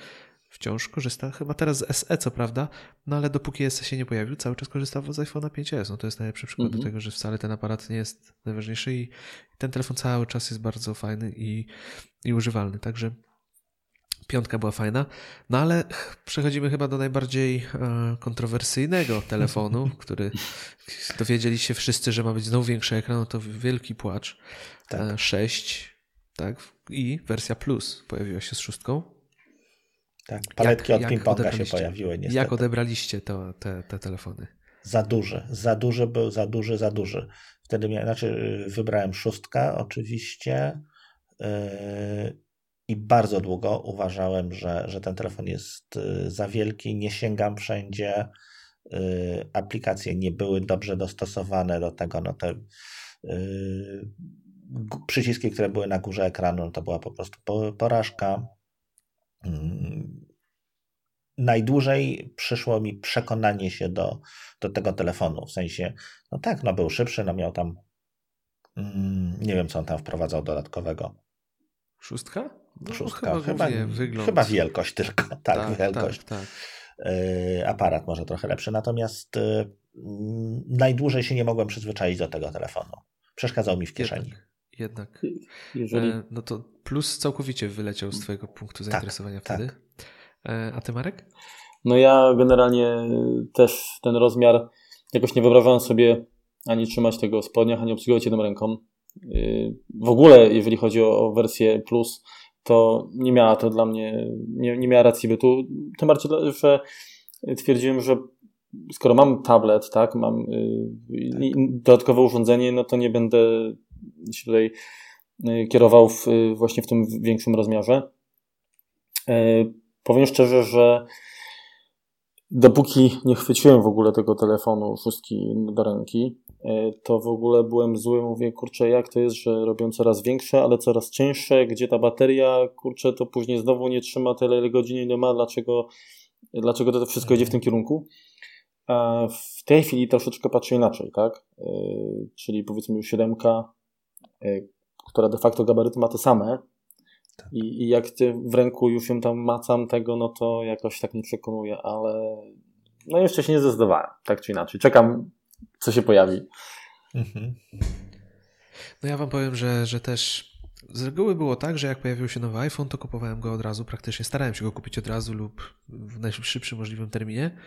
wciąż korzysta, chyba teraz z SE co prawda, no ale dopóki SE się nie pojawił, cały czas korzysta z iPhone'a 5S. No to jest najlepszy przykład -hmm. do mhm. tego, że wcale ten aparat nie jest najważniejszy i ten telefon cały czas jest bardzo fajny i, i używalny. Także Piątka była fajna, no ale przechodzimy chyba do najbardziej e, kontrowersyjnego telefonu, który dowiedzieli się wszyscy, że ma być znowu większy ekran, no to wielki płacz. Tak. E, 6, tak, i wersja plus pojawiła się z szóstką. Tak, paletki jak, od ping-ponga się pojawiły niestety. Jak odebraliście to, te, te telefony? Za duży, za duży był, za duży, za duży. Wtedy miałem, znaczy wybrałem szóstkę oczywiście. Yy i bardzo długo uważałem, że, że ten telefon jest y, za wielki, nie sięgam wszędzie. Y, aplikacje nie były dobrze dostosowane do tego. No te y, przyciski, które były na górze ekranu, no to była po prostu porażka. Mm. Najdłużej przyszło mi przekonanie się do, do tego telefonu. W sensie, no tak, no był szybszy, no miał tam. Mm, nie wiem, co on tam wprowadzał dodatkowego. Szóstka? No, Szóstka. Chyba, chyba, chyba, wielkość tylko. Tak, tak wielkość. Tak, tak. Y, aparat może trochę lepszy, natomiast y, najdłużej się nie mogłem przyzwyczaić do tego telefonu. Przeszkadzał mi w kieszeni. Jednak. jednak. Jeżeli... E, no to plus całkowicie wyleciał z Twojego punktu tak, zainteresowania tak, wtedy. Tak. A Ty, Marek? No ja generalnie też ten rozmiar jakoś nie wyobrażałem sobie ani trzymać tego w spodniach, ani obsługiwać jedną ręką. W ogóle, jeżeli chodzi o, o wersję Plus, to nie miała to dla mnie, nie, nie miała racji bytu. Tym bardziej, że twierdziłem, że skoro mam tablet, tak, mam y, dodatkowe urządzenie, no to nie będę się tutaj y, kierował w, właśnie w tym większym rozmiarze. Powiem szczerze, że dopóki nie chwyciłem w ogóle tego telefonu szóstki do ręki, to w ogóle byłem zły, mówię, kurczę, jak to jest, że robią coraz większe, ale coraz cięższe, gdzie ta bateria, kurczę, to później znowu nie trzyma tyle godzin, ile ma, dlaczego, dlaczego to wszystko idzie w tym kierunku. A w tej chwili troszeczkę patrzę inaczej, tak? E, czyli powiedzmy już 7, e, która de facto gabaryty ma te same, tak. I, I, jak ty w ręku już ją tam macam tego, no to jakoś tak nie przekonuje, ale no jeszcze się nie zdecydowałem, tak czy inaczej. Czekam, co się pojawi. Mhm. No ja wam powiem, że, że też z reguły było tak, że jak pojawił się nowy iPhone, to kupowałem go od razu, praktycznie starałem się go kupić od razu lub w najszybszym możliwym terminie.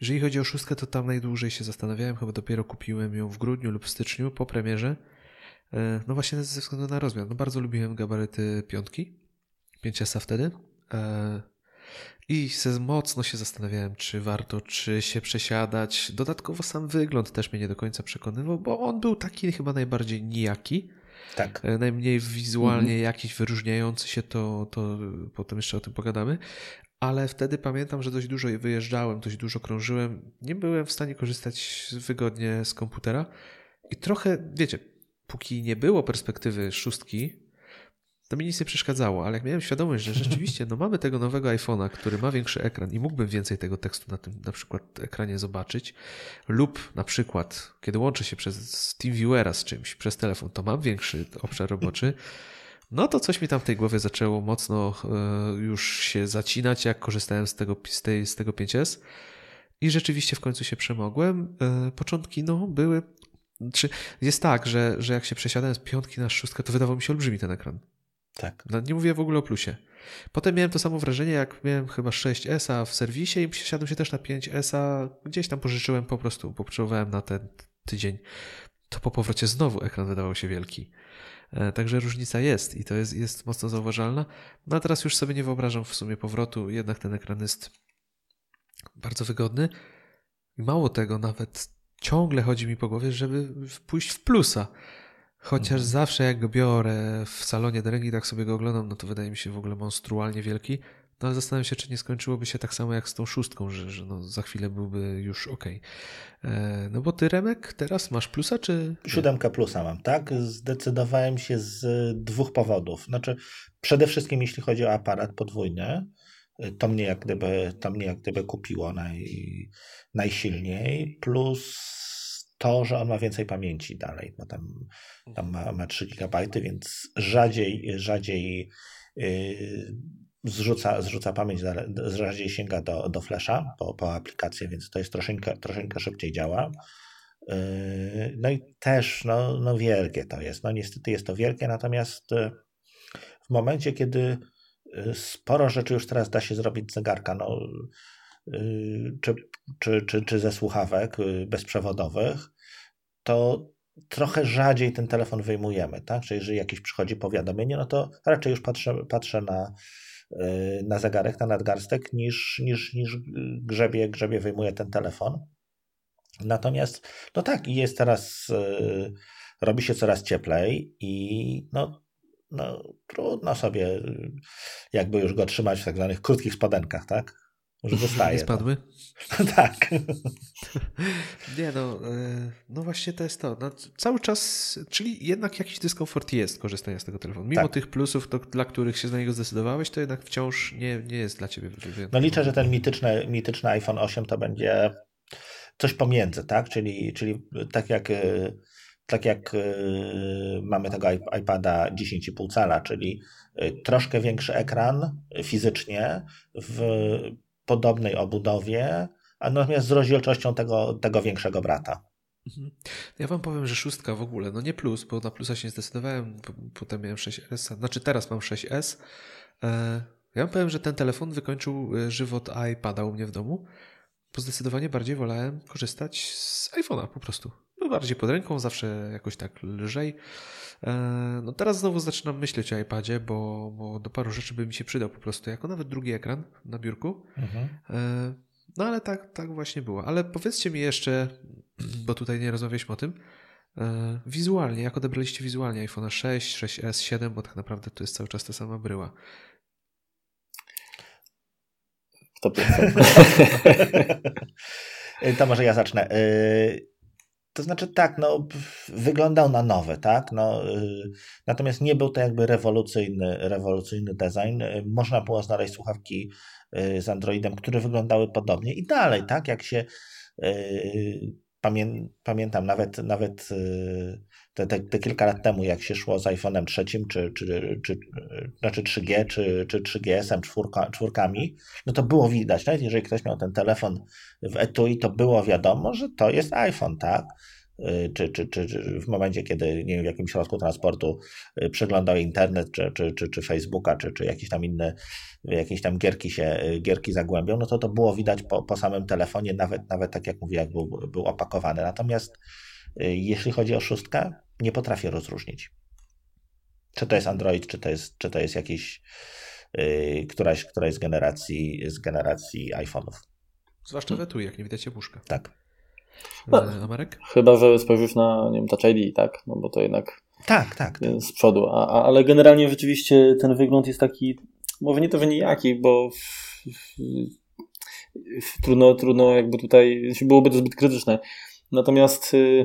Jeżeli chodzi o szóstkę, to tam najdłużej się zastanawiałem, chyba dopiero kupiłem ją w grudniu lub w styczniu po premierze. E, no właśnie ze względu na rozmiar. No bardzo lubiłem gabaryty piątki, 5S wtedy. I mocno się zastanawiałem, czy warto, czy się przesiadać. Dodatkowo sam wygląd też mnie nie do końca przekonywał, bo on był taki chyba najbardziej nijaki. Tak. E, najmniej wizualnie mhm. jakiś wyróżniający się, to, to potem jeszcze o tym pogadamy. Ale wtedy pamiętam, że dość dużo wyjeżdżałem, dość dużo krążyłem. Nie byłem w stanie korzystać wygodnie z komputera. I trochę, wiecie, póki nie było perspektywy szóstki, to mi nic nie przeszkadzało, ale jak miałem świadomość, że rzeczywiście no mamy tego nowego iPhone'a, który ma większy ekran i mógłbym więcej tego tekstu na tym na przykład ekranie zobaczyć, lub na przykład kiedy łączę się przez TeamViewera z czymś, przez telefon, to mam większy obszar roboczy, no to coś mi tam w tej głowie zaczęło mocno e, już się zacinać, jak korzystałem z tego, z, tej, z tego 5S. I rzeczywiście w końcu się przemogłem. E, początki no, były jest tak, że, że jak się przesiadałem z piątki na szóstkę, to wydawał mi się olbrzymi ten ekran. Tak. No, nie mówię w ogóle o plusie. Potem miałem to samo wrażenie, jak miałem chyba 6S w serwisie i przesiadłem się też na 5S, gdzieś tam pożyczyłem po prostu, potrzebowałem na ten tydzień. To po powrocie znowu ekran wydawał się wielki. E, także różnica jest i to jest, jest mocno zauważalna. No a teraz już sobie nie wyobrażam w sumie powrotu, jednak ten ekran jest bardzo wygodny. Mało tego, nawet ciągle chodzi mi po głowie, żeby pójść w plusa. Chociaż mhm. zawsze jak go biorę w salonie do ręki, tak sobie go oglądam, no to wydaje mi się w ogóle monstrualnie wielki. No ale zastanawiam się, czy nie skończyłoby się tak samo jak z tą szóstką, że, że no za chwilę byłby już ok. E, no bo ty, Remek, teraz masz plusa, czy... Siódemkę plusa mam, tak? Zdecydowałem się z dwóch powodów. Znaczy, przede wszystkim jeśli chodzi o aparat podwójny, to mnie jak gdyby, to mnie jak gdyby kupiło naj, najsilniej, plus to, że on ma więcej pamięci dalej, bo tam, tam ma, ma 3 GB, więc rzadziej, rzadziej yy, zrzuca, zrzuca pamięć, rzadziej sięga do, do flasha po, po aplikację, więc to jest troszeczkę, troszeczkę szybciej działa. Yy, no i też no, no wielkie to jest. No niestety jest to wielkie, natomiast yy, w momencie, kiedy sporo rzeczy już teraz da się zrobić z zegarka, no, y, czy, czy, czy, czy ze słuchawek y, bezprzewodowych, to trochę rzadziej ten telefon wyjmujemy, tak? Czyli jeżeli jakieś przychodzi powiadomienie, no to raczej już patrzę, patrzę na, y, na zegarek, na nadgarstek, niż, niż, niż grzebie, grzebie wyjmuję ten telefon. Natomiast, no tak, jest teraz, robi się coraz cieplej i no, no, trudno sobie jakby już go trzymać w tak zwanych krótkich spodenkach, tak? Już wystaje. Nie spadły? No. tak. Nie no, e, no właśnie to jest to. No, cały czas, czyli jednak jakiś dyskomfort jest korzystania z tego telefonu. Mimo tak. tych plusów, to, dla których się na niego zdecydowałeś, to jednak wciąż nie, nie jest dla ciebie. No liczę, że ten mityczny, mityczny iPhone 8 to będzie coś pomiędzy, tak? Czyli, czyli tak jak e, tak jak y, mamy tego iPada 10,5 cala, czyli troszkę większy ekran fizycznie w podobnej obudowie, a natomiast z rozdzielczością tego, tego większego brata. Mhm. Ja wam powiem, że szóstka w ogóle, no nie plus, bo na plusa się nie zdecydowałem, potem miałem 6S, znaczy teraz mam 6S, Ja powiem, że ten telefon wykończył e, żywot iPada u mnie w domu, bo zdecydowanie bardziej wolałem korzystać z iPhone'a po prostu. Był bardziej pod ręką, zawsze jakoś tak lżej. E, no teraz znowu zaczynam myśleć o iPadzie, bo, bo do paru rzeczy by mi się przydał po prostu, jako nawet drugi ekran na biurku. Mhm. E, no ale tak, tak właśnie było. Ale powiedzcie mi jeszcze, bo tutaj nie rozmawialiśmy o tym, wizualnie, jak odebraliście wizualnie iPhone 6, 6s, 7, bo tak naprawdę to jest cały czas ta sama bryła. To może ja zacznę. Y, to znaczy tak, no, wyglądał na nowe, tak? No, y, natomiast nie był to jakby rewolucyjny, rewolucyjny design. Y, można było znaleźć słuchawki z Androidem, które wyglądały podobnie i dalej, tak? Jak się pamię, pamiętam nawet, nawet te, te, te, kilka lat temu, jak się szło z iPhone'em trzecim, czy, czy, czy, znaczy 3G, czy, czy 3GS-em, czwórka, czwórkami, no to było widać, nawet jeżeli ktoś miał ten telefon w etui, to było wiadomo, że to jest iPhone, tak? Y, czy, czy, czy, czy w momencie, kiedy nie wiem, w jakimś środku transportu y, przeglądał internet, czy, czy, czy, czy Facebooka, czy, czy jakieś tam inne, jakieś tam gierki się, y, gierki zagłębią, no to to było widać po, po samym telefonie, nawet, nawet tak jak mówię, jak był, był opakowany. Natomiast jeśli chodzi o szóstkę, nie potrafię rozróżnić. Czy to jest Android, czy to jest, czy to jest jakiś yy, któraś, któraś z generacji, z generacji iPhone'ów. Zwłaszcza w etui, jak nie widać puszka. Tak. No, Amarek? Chyba, że spojrzysz na nie wiem, Touch ID, tak? No bo to jednak tak, tak, tak. z przodu. A, a, ale generalnie rzeczywiście ten wygląd jest taki, może nie to, że nijaki, bo trudno, trudno jakby tutaj, byłoby to zbyt krytyczne. Natomiast y,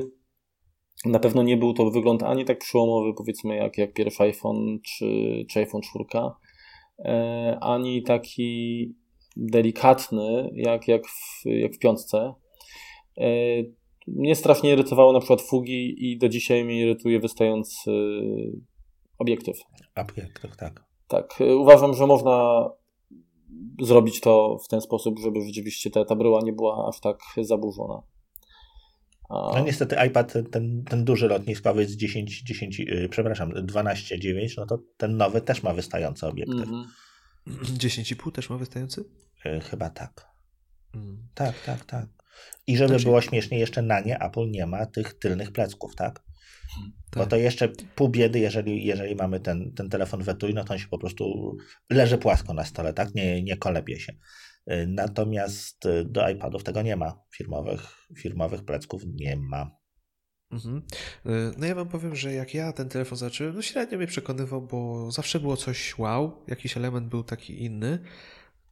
na pewno nie był to wygląd ani tak przełomowy, powiedzmy, jak, jak pierwszy iPhone czy, czy iPhone 4, e, ani taki delikatny, jak, jak, w, jak w piątce. E, mnie strasznie irytowało na przykład fugi i do dzisiaj mnie irytuje wystający obiektyw. Obiektyw, tak. Tak. Uważam, że można zrobić to w ten sposób, żeby rzeczywiście ta, ta bryła nie była aż tak zaburzona. No niestety iPad, ten, ten duży lotniskowy z 10, 10 yy, przepraszam, 12,9, no to ten nowy też ma wystający obiektyw. Mm -hmm. 10,5 też ma wystający? Yy, chyba tak. Mm. Tak, tak, tak. I żeby znaczy... było śmiesznie, jeszcze na nie Apple nie ma tych tylnych plecków, tak? tak? Bo to jeszcze pół biedy, jeżeli, jeżeli mamy ten, ten telefon w etui, no to on się po prostu leży płasko na stole, tak? Nie, nie kolepie się. Y, natomiast y, do iPadów tego nie ma. Firmowych, firmowych plecków nie ma. Mhm. Y, no ja wam powiem, że jak ja ten telefon zacząłem, no średnio mnie przekonywał, bo zawsze było coś wow, jakiś element był taki inny.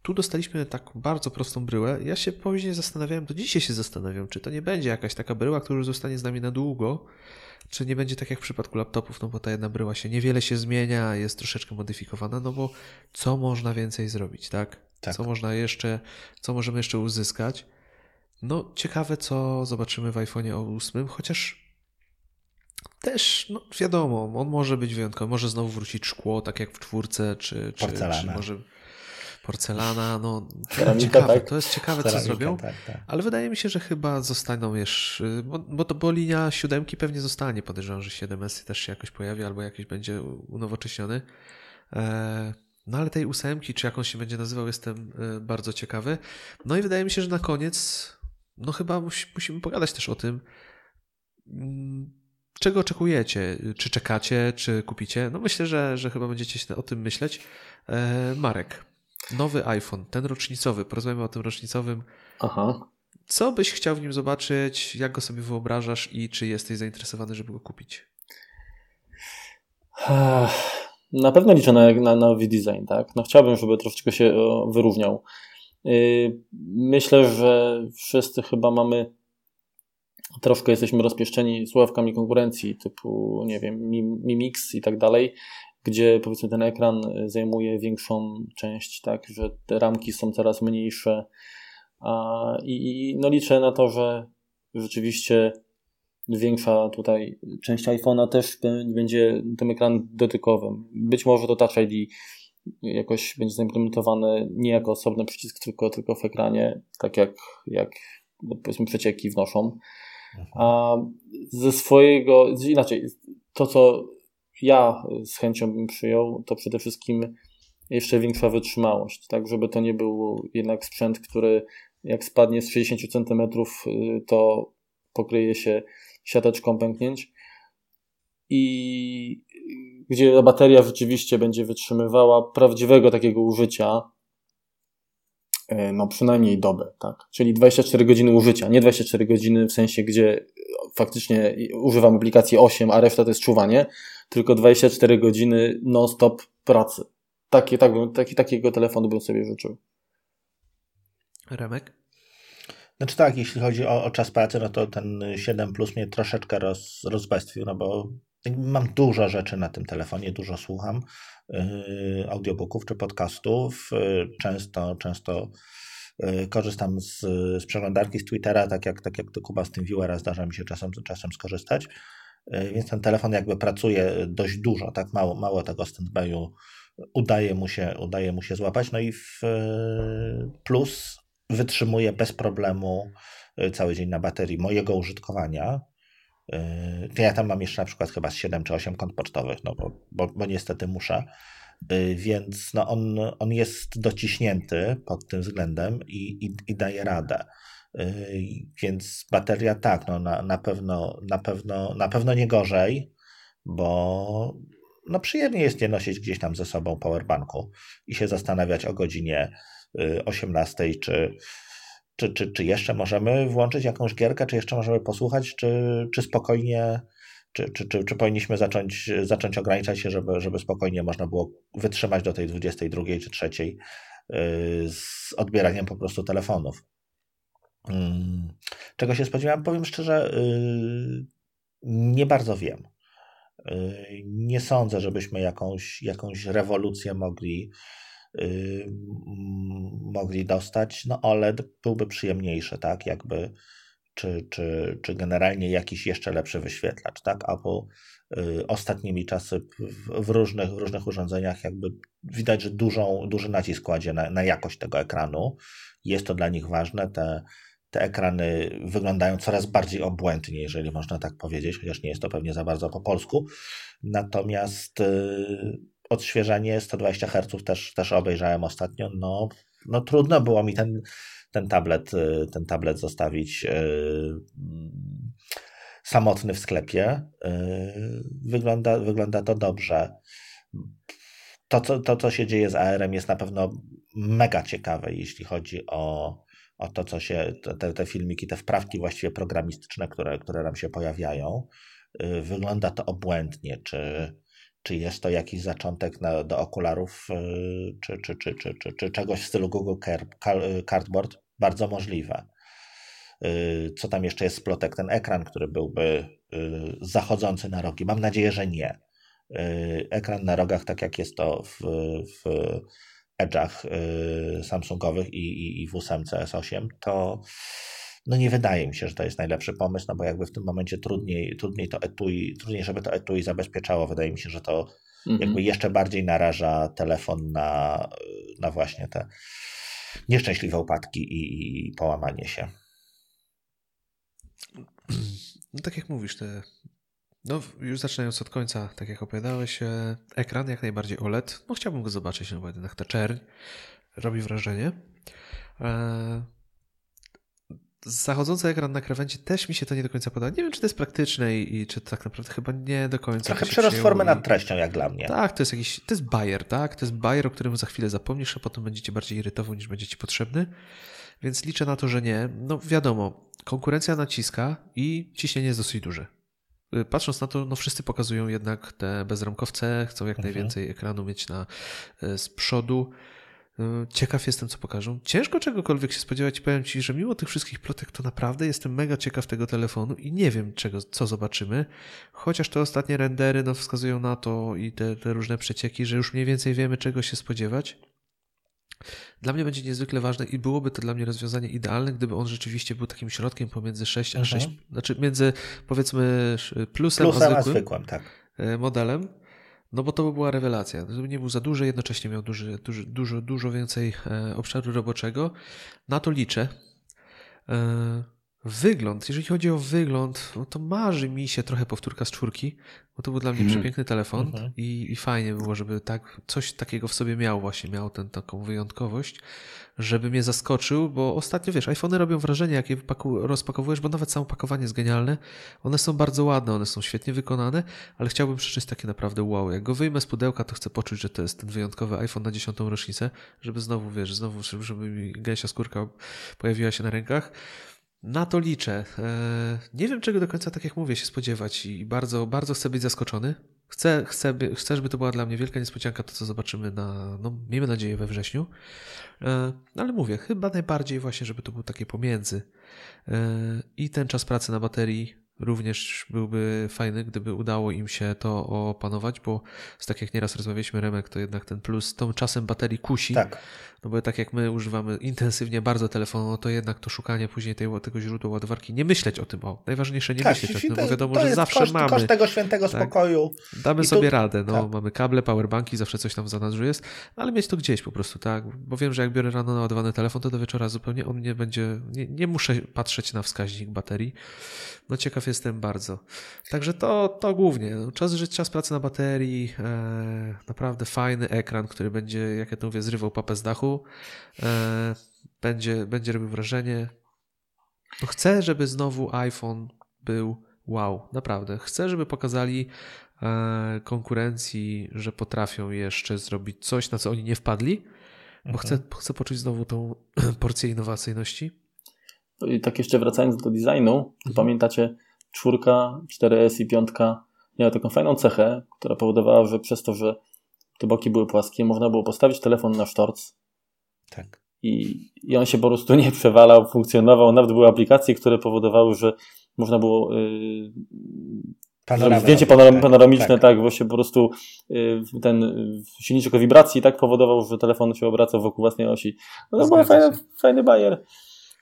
Tu dostaliśmy taką bardzo prostą bryłę. Ja się później zastanawiałem, do dzisiaj się zastanawiam, czy to nie będzie jakaś taka bryła, która zostanie z nami na długo, czy nie będzie tak jak w przypadku laptopów, no bo ta jedna bryła się niewiele się zmienia, jest troszeczkę modyfikowana, no bo co można więcej zrobić, tak? Tak. Co można jeszcze, co możemy jeszcze uzyskać. No, ciekawe, co zobaczymy w iPhone'ie 8, chociaż też, no wiadomo, on może być wyjątkowy, może znowu wrócić szkło, tak jak w czwórce, czy, czy, czy może porcelana, no ciekawe, tak? to jest ciekawe, co zrobią, tak, tak. ale wydaje mi się, że chyba zostaną jeszcze, bo, bo, to, bo linia siódemki pewnie zostanie, podejrzewam, że 7S też się jakoś pojawi, albo jakiś będzie unowocześniony. Eee, no ale tej ósemki, czy jak on się będzie nazywał, jestem e, bardzo ciekawy. No i wydaje mi się, że na koniec, no chyba musi, musimy pogadać też o tym, mm, czego oczekujecie, czy czekacie, czy kupicie. No myślę, że, że chyba będziecie o tym myśleć. E, Marek, nowy iPhone, ten rocznicowy, porozmawiamy o tym rocznicowym. Aha. Co byś chciał w nim zobaczyć, jak go sobie wyobrażasz i czy jesteś zainteresowany, żeby go kupić? Na pewno liczę na, na nowy design, tak? No chciałbym, żeby troszeczkę się wyróżniał. Y, myślę, że wszyscy chyba mamy troszkę jesteśmy rozpieszczeni sławkami konkurencji typu, nie wiem, Mi Mix i tak dalej, gdzie powiedzmy ten ekran zajmuje większą część, tak, że te ramki są coraz mniejsze a, i, i no liczę na to, że rzeczywiście większa tutaj część iPhone'a też będzie tym ekranem dotykowym. Być może to Touch ID jakoś będzie zaimplementowane nie jako osobny przycisk, tylko, tylko w ekranie, tak jak, jak no powiedzmy przecieki wnoszą. A ze swojego, inaczej, to co ja z chęcią bym przyjął, to przede wszystkim jeszcze większa wytrzymałość, tak żeby to nie był jednak sprzęt, który jak spadnie z 60 cm, to pokryje się siateczką pęknięć i gdzie bateria rzeczywiście będzie wytrzymywała prawdziwego takiego użycia, e, no przynajmniej dobę, tak? Czyli 24 godziny użycia, nie 24 godziny w sensie, gdzie faktycznie używam aplikacji 8, a reszta to jest czuwanie, tylko 24 godziny non-stop pracy. Takie, tak, taki, takiego telefonu bym sobie życzył. Remek? Znaczy tak, jeśli chodzi o, o, czas pracy, no to ten 7 Plus mnie troszeczkę roz, rozbestwił, no bo mam dużo rzeczy na tym telefonie, dużo słucham yy, audiobooków czy podcastów. Yy, często, często yy, korzystam z, z przeglądarki z Twittera, tak jak, tak jak ty Kuba z tym viewera zdarza mi się czasem, czasem skorzystać. Yy, więc ten telefon jakby pracuje dość dużo, tak mało, mało tego standby'u udaje mu się, udaje mu się złapać. No i w yy, plus wytrzymuje bez problemu yy, cały dzień na baterii mojego użytkowania. To ja tam mam jeszcze na przykład chyba z 7 czy 8 kont pocztowych, no bo, bo, bo niestety muszę. Więc no on, on jest dociśnięty pod tym względem i, i, i daje radę. Więc bateria tak, no na, na, pewno, na, pewno, na pewno nie gorzej, bo no przyjemnie jest nie nosić gdzieś tam ze sobą powerbanku i się zastanawiać o godzinie 18 y, czy, czy, czy, czy jeszcze możemy włączyć jakąś gierkę, czy jeszcze możemy posłuchać, czy, czy spokojnie, czy, czy, czy, czy powinniśmy zacząć, zacząć ograniczać się, żeby, żeby spokojnie można było wytrzymać do tej 22 czy 3 y, z odbieraniem po prostu telefonów. Mm, czego się spodziewałem? Powiem szczerze, y, nie bardzo wiem. Nie sądzę, żebyśmy jakąś, jakąś rewolucję mogli, mogli dostać. No OLED byłby przyjemniejszy, tak? Jakby, czy, czy, czy generalnie jakiś jeszcze lepszy wyświetlacz, tak? Apple yy, ostatnimi czasy w, w, różnych, w różnych urządzeniach jakby widać, że dużą, duży nacisk kładzie na, na jakość tego ekranu. Jest to dla nich ważne. Te te ekrany wyglądają coraz bardziej obłędnie, jeżeli można tak powiedzieć, chociaż nie jest to pewnie za bardzo po polsku. Natomiast y, odświeżanie 120 Hz też, też obejrzałem ostatnio. No, no trudno było mi ten, ten, tablet, y, ten tablet zostawić y, samotny w sklepie. Wygląda, wygląda to dobrze. To co, to, co się dzieje z ARM jest na pewno mega ciekawe, jeśli chodzi o, o to, co się, te, te filmiki, te wprawki właściwie programistyczne, które, które nam się pojawiają. Y, wygląda to obłędnie, czy, czy jest to jakiś zaczątek na, do okularów, y, czy, czy, czy, czy, czy, czy czegoś w stylu Google Cardboard? Bardzo możliwe. Y, co tam jeszcze jest z plotek? Ten ekran, który byłby zachodzący na rogi. Mam nadzieję, że nie. Ekran na rogach, tak jak jest to w, w Edge'ach y, Samsungowych i, i, i w 8 S8, to no nie wydaje mi się, że to jest najlepszy pomysł, no bo jakby w tym momencie trudniej, trudniej to etui, trudniej, żeby to etui zabezpieczało. Wydaje mi się, że to mhm. jakby jeszcze bardziej naraża telefon na, na właśnie te nieszczęśliwe upadki i, i połamanie się. No tak jak mówisz, te no, już zaczynając od końca, tak jak opowiadałeś, e, ekran jak najbardziej OLED. No, chciałbym go zobaczyć, no bo jednak ta czerń robi wrażenie. Zachodzący ekran na krawędzi też mi się to nie do końca podoba. Nie wiem, czy to jest praktyczne i, i czy tak naprawdę chyba nie do końca. Trochę przerost formy nad treścią, jak dla mnie. Tak, to jest jakiś, to jest bajer, tak? To jest bajer, o którym za chwilę zapomnisz, a potem będziecie bardziej irytował niż będzie ci potrzebny. Więc liczę na to, że nie. No wiadomo, konkurencja naciska i ciśnienie jest dosyć duże. Y, patrząc na to, no wszyscy pokazują jednak te bezramkowce, chcą jak mhm. najwięcej ekranu mieć na, y, z przodu. Y, ciekaw jestem, co pokażą. Ciężko czegokolwiek się spodziewać powiem Ci, że mimo tych wszystkich plotek, to naprawdę jestem mega ciekaw tego telefonu i nie wiem, czego, co zobaczymy. Chociaż te ostatnie rendery no, wskazują na to i te, te różne przecieki, że już mniej więcej wiemy, czego się spodziewać. Dla mnie będzie niezwykle ważne i byłoby to dla mnie rozwiązanie idealne, gdyby on rzeczywiście był takim środkiem pomiędzy 6 a 6, mhm. znaczy między powiedzmy plusem, plusem a zwykłym, a zwykłym tak. E, modelem. No bo to by była rewelacja. Gdyby nie był za duży, jednocześnie miał duży, duży, dużo, dużo więcej e, obszaru roboczego. Na to liczę. E, Wygląd, jeżeli chodzi o wygląd, no to marzy mi się trochę powtórka z czwórki, bo to był dla mnie mm. przepiękny telefon mm -hmm. i, i fajnie było, żeby tak coś takiego w sobie miał właśnie, miał ten, taką wyjątkowość, żeby mnie zaskoczył, bo ostatnio wiesz, iPhony robią wrażenie, jak je rozpakowujesz, bo nawet samo pakowanie jest genialne. One są bardzo ładne, one są świetnie wykonane, ale chciałbym przeczytać takie naprawdę wow. Jak go wyjmę z pudełka, to chcę poczuć, że to jest ten wyjątkowy iPhone na dziesiątą rocznicę, żeby znowu, wiesz, znowu, żeby mi gęsia skórka pojawiła się na rękach. Na to liczę. E, nie wiem, czego do końca, tak jak mówię, się spodziewać i bardzo, bardzo chcę być zaskoczony. Chcę, chcę, chcę, żeby to była dla mnie wielka niespodzianka, to co zobaczymy na, no, miejmy nadzieję, we wrześniu. E, ale mówię, chyba najbardziej właśnie, żeby to był takie pomiędzy. E, I ten czas pracy na baterii również byłby fajny, gdyby udało im się to opanować, bo z tak jak nieraz rozmawialiśmy, Remek, to jednak ten plus tą czasem baterii kusi. Tak. No bo tak jak my używamy intensywnie bardzo telefonu, no to jednak to szukanie później tej, tego źródła ładowarki, nie myśleć o tym, o. Najważniejsze nie tak, myśleć o tym, bo wiadomo, że zawsze koszt, mamy. Koszt tego świętego tak, spokoju. Damy sobie radę, no tak. mamy kable, powerbanki, zawsze coś tam w zanadrzu jest, ale mieć to gdzieś po prostu, tak? Bo wiem, że jak biorę rano naładowany telefon, to do wieczora zupełnie on nie będzie, nie, nie muszę patrzeć na wskaźnik baterii. No ciekaw jestem bardzo. Także to, to głównie. Czas, czas pracy na baterii, e, naprawdę fajny ekran, który będzie, jak ja to mówię, zrywał papę z dachu. E, będzie, będzie robił wrażenie. No chcę, żeby znowu iPhone był wow, naprawdę. Chcę, żeby pokazali e, konkurencji, że potrafią jeszcze zrobić coś, na co oni nie wpadli, bo mhm. chcę, chcę poczuć znowu tą porcję innowacyjności. I tak jeszcze wracając do designu, mhm. pamiętacie czwórka, 4S i piątka miała taką fajną cechę, która powodowała, że przez to, że te boki były płaskie, można było postawić telefon na sztorc. Tak. I, I on się po prostu nie przewalał, funkcjonował. Nawet były aplikacje, które powodowały, że można było yy, Panoramy zdjęcie panoram, tak, panoramiczne, tak. tak, właśnie po prostu yy, ten silniczek o wibracji tak powodował, że telefon się obracał wokół własnej osi. No to był fajny, fajny bajer.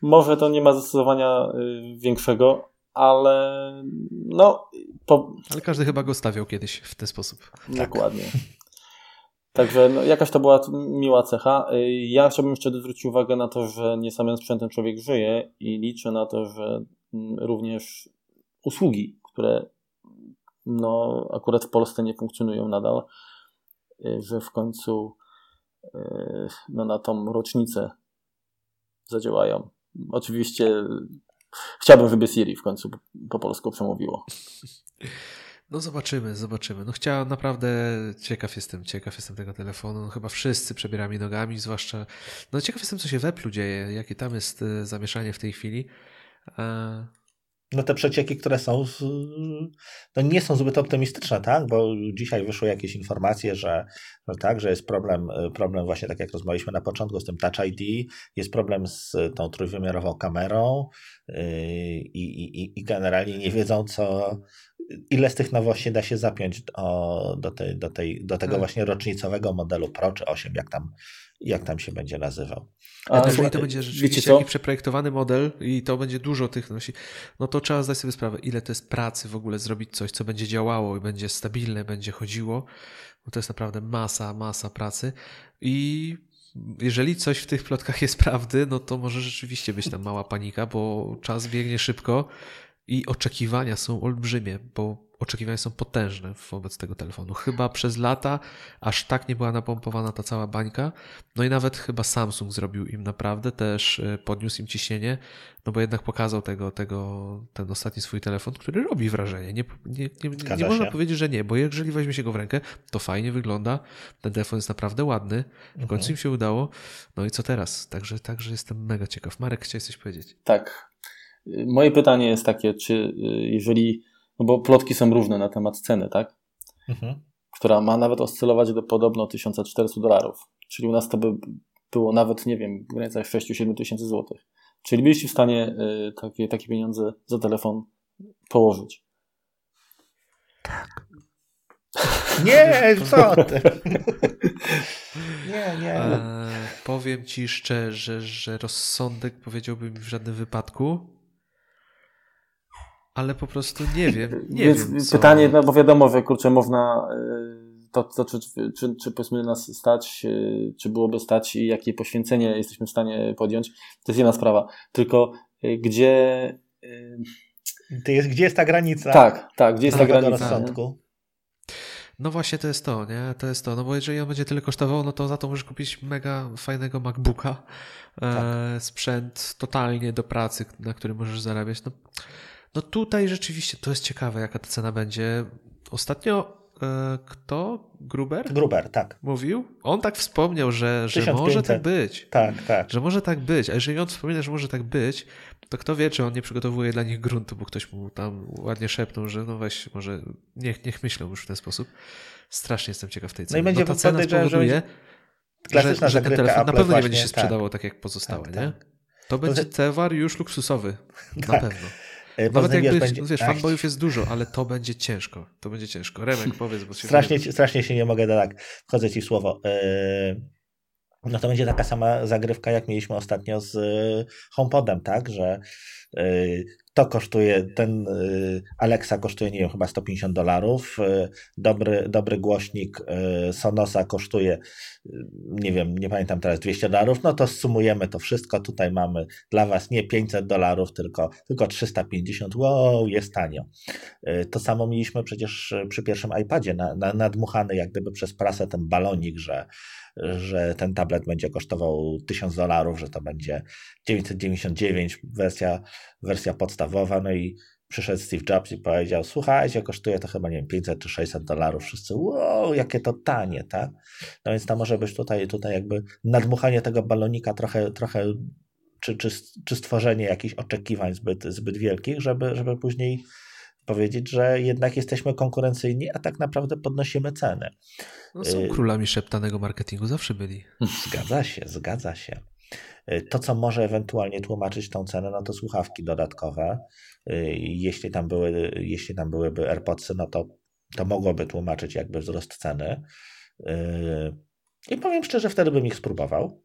Może to nie ma zastosowania yy, większego, ale no. Po... Ale każdy chyba go stawiał kiedyś w ten sposób. Dokładnie. Tak. Także no, jakaś to była miła cecha. Ja chciałbym jeszcze zwrócić uwagę na to, że nie samym sprzętem człowiek żyje i liczę na to, że mm, również usługi, które no, akurat w Polsce nie funkcjonują nadal, y, że w końcu y, no, na tą rocznicę zadziałają. Oczywiście chciałbym, żeby Siri w końcu po polsku przemówiło. No zobaczymy, zobaczymy. No chciałem naprawdę, ciekaw jestem, ciekaw jestem tego telefonu. No, chyba wszyscy przebieramy nogami, zwłaszcza, no ciekaw jestem, co się w Apple dzieje, jakie tam jest e, zamieszanie w tej chwili. No te przecieki, które są, no nie są zbyt optymistyczne, tak? Bo dzisiaj wyszły jakieś informacje, że, że tak, że jest problem, problem właśnie tak jak rozmawialiśmy na początku z tym Touch ID, jest problem z tą trójwymiarową kamerą yy, i, i, i generalnie nie wiedzą, co, ile z tych nowości da się zapiąć do, do, tej, do, tej, do tego tak. właśnie rocznicowego modelu Pro czy 8, jak tam, jak tam się będzie nazywał. A jeżeli to będzie rzeczywiście taki przeprojektowany model i to będzie dużo tych nosi, no to trzeba zdać sobie sprawę, ile to jest pracy w ogóle zrobić coś, co będzie działało i będzie stabilne, będzie chodziło. Bo to jest naprawdę masa, masa pracy. I jeżeli coś w tych plotkach jest prawdy, no to może rzeczywiście być tam mała panika, bo czas biegnie szybko i oczekiwania są olbrzymie, bo oczekiwania są potężne wobec tego telefonu. Chyba przez lata aż tak nie była napompowana ta cała bańka. No i nawet chyba Samsung zrobił im naprawdę, też e, podniósł im ciśnienie, no bo jednak pokazał tego, tego ten ostatni swój telefon, który robi wrażenie. Nie, nie, nie, nie, nie można powiedzieć, że nie, bo jeżeli weźmie się go w rękę, to fajnie wygląda. Ten telefon jest naprawdę ładny. W końcu mhm. im się udało. No i co teraz? Także, także jestem mega ciekaw. Marek, chciałeś coś powiedzieć? Tak. Moje pytanie jest takie, czy y, jeżeli no bo plotki są różne na temat ceny, tak? Mhm. Która ma nawet oscylować do podobno 1400 dolarów. Czyli u nas to by było nawet, nie wiem, w granicach 6-7 tysięcy złotych. Czyli byliście w stanie y, takie, takie pieniądze za telefon położyć. Tak. Nie, co ty? nie, nie. E, powiem ci szczerze, że rozsądek powiedziałbym w żadnym wypadku ale po prostu nie wiem. Nie Więc wiem, pytanie, no bo wiadomo, że kurczę, można y, to, to czy, czy, czy powiedzmy nas stać, y, czy byłoby stać i jakie poświęcenie jesteśmy w stanie podjąć, to jest jedna sprawa. Tylko y, gdzie To jest, gdzie jest ta granica? Tak, tak, gdzie jest ta granica? Rozsądku? No właśnie to jest to, nie? To jest to, no bo jeżeli on będzie tyle kosztował, no to za to możesz kupić mega fajnego MacBooka, tak. e, sprzęt totalnie do pracy, na którym możesz zarabiać. No, no tutaj rzeczywiście to jest ciekawe, jaka ta cena będzie. Ostatnio e, kto? Gruber? Gruber, tak. Mówił? On tak wspomniał, że, że może tak być. Tak, tak. Że może tak być. A jeżeli on wspomina, że może tak być, to kto wie, czy on nie przygotowuje dla nich gruntu, bo ktoś mu tam ładnie szepnął, że no weź, może niech, niech myślą już w ten sposób. Strasznie jestem ciekaw tej ceny. No i będzie ta cena spowoduje, że, że, że ten telefon na pewno nie będzie się sprzedawał tak, tak jak pozostałe, tak, nie? Tak. To będzie towar już luksusowy. Na tak. pewno. E, Nawet jakby, będzie... wiesz, fanboyów jest dużo, ale to będzie ciężko. To będzie ciężko. Remek, powiedz, bo się... Strasznie, strasznie się nie mogę, tak, wchodzę ci w słowo. Yy no to będzie taka sama zagrywka, jak mieliśmy ostatnio z y, HomePodem, tak, że to kosztuje, ten y, Alexa kosztuje, nie wiem, chyba 150 dolarów, dobry, dobry głośnik Sonosa kosztuje, nie wiem, nie pamiętam teraz, 200 dolarów, no to sumujemy to wszystko, tutaj mamy dla Was nie 500 dolarów, tylko, tylko 350, wow, jest tanio. To samo mieliśmy przecież przy pierwszym iPadzie, na, na, nadmuchany jak gdyby przez prasę ten balonik, że że ten tablet będzie kosztował 1000 dolarów, że to będzie 999 wersja, wersja podstawowa, no i przyszedł Steve Jobs i powiedział, słuchajcie, kosztuje to chyba, nie wiem, 500 czy 600 dolarów. Wszyscy, wow, jakie to tanie, tak? No więc to może być tutaj, tutaj jakby nadmuchanie tego balonika trochę, trochę czy, czy, czy stworzenie jakichś oczekiwań zbyt, zbyt wielkich, żeby, żeby później powiedzieć, że jednak jesteśmy konkurencyjni, a tak naprawdę podnosimy ceny. No są y, królami szeptanego marketingu, zawsze byli. Zgadza się, zgadza się. Y, to, co może ewentualnie tłumaczyć tą cenę, no to słuchawki dodatkowe. Y, jeśli tam, były, jeśli tam byłyby AirPodsy, no to, to mogłoby tłumaczyć jakby wzrost ceny. I powiem szczerze, wtedy bym ich spróbował.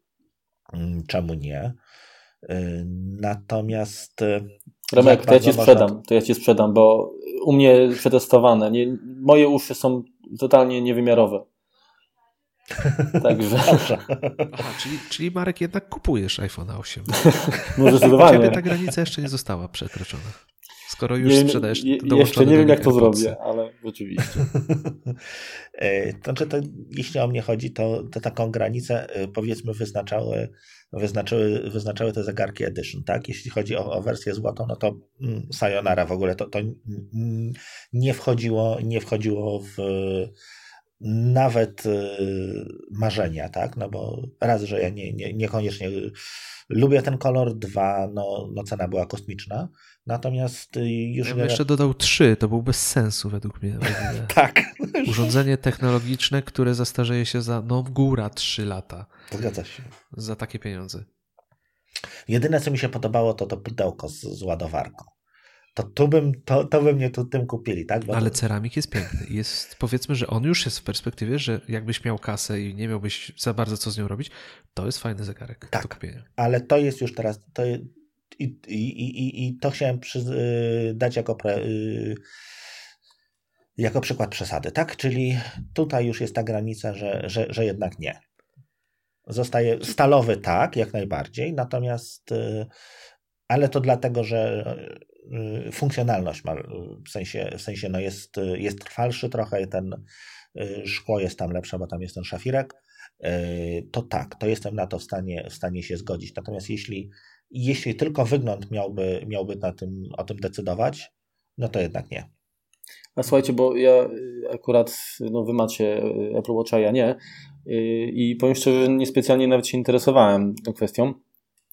Mm, czemu nie? Natomiast Remek, to ja ci sprzedam, to ja ci sprzedam, bo u mnie przetestowane. Nie, moje uszy są totalnie niewymiarowe. Także. Aha, czyli, czyli Marek jednak kupujesz iPhone 8. Może zdecydowanie. Ciebie ta granica jeszcze nie została przekroczona. Skoro już nie, sprzedajesz je, Jeszcze nie wiem, jak to zrobię, ale rzeczywiście. E, znaczy, to, jeśli o mnie chodzi, to, to taką granicę e, powiedzmy wyznaczały, wyznaczyły, wyznaczały te zegarki Edition, tak? Jeśli chodzi o, o wersję złotą, no to mm, Sayonara w ogóle to, to nie wchodziło, nie wchodziło w nawet y, marzenia, tak? No bo raz, że ja nie, nie, niekoniecznie lubię ten kolor, dwa, no, no cena była kosmiczna, natomiast y, już... Ja bym jeszcze dodał trzy, to był bez sensu według mnie. tak. Urządzenie technologiczne, które zastarzeje się za, no góra, trzy lata. Zgadza się. Za takie pieniądze. Jedyne, co mi się podobało, to to pudełko z, z ładowarką to, to, bym, to, to by mnie tu tym kupili, tak? Bo Ale ceramik jest piękny. Jest, powiedzmy, że on już jest w perspektywie, że jakbyś miał kasę i nie miałbyś za bardzo co z nią robić, to jest fajny zegarek tak, do kupienia. Ale to jest już teraz, to, i, i, i, i to chciałem przy, y, dać jako, pre, y, jako przykład przesady, tak? Czyli tutaj już jest ta granica, że, że, że jednak nie. Zostaje stalowy tak, jak najbardziej, natomiast y, ale to dlatego, że funkcjonalność ma, w sensie, w sensie no jest, jest trwalszy trochę i ten y, szkło jest tam lepsze, bo tam jest ten szafirek, y, to tak, to jestem na to w stanie, w stanie się zgodzić. Natomiast jeśli, jeśli tylko wygląd miałby, miałby na tym, o tym decydować, no to jednak nie. A słuchajcie, bo ja akurat, no wy macie Apple Watcha, ja nie. I powiem szczerze, niespecjalnie nawet się interesowałem tą kwestią.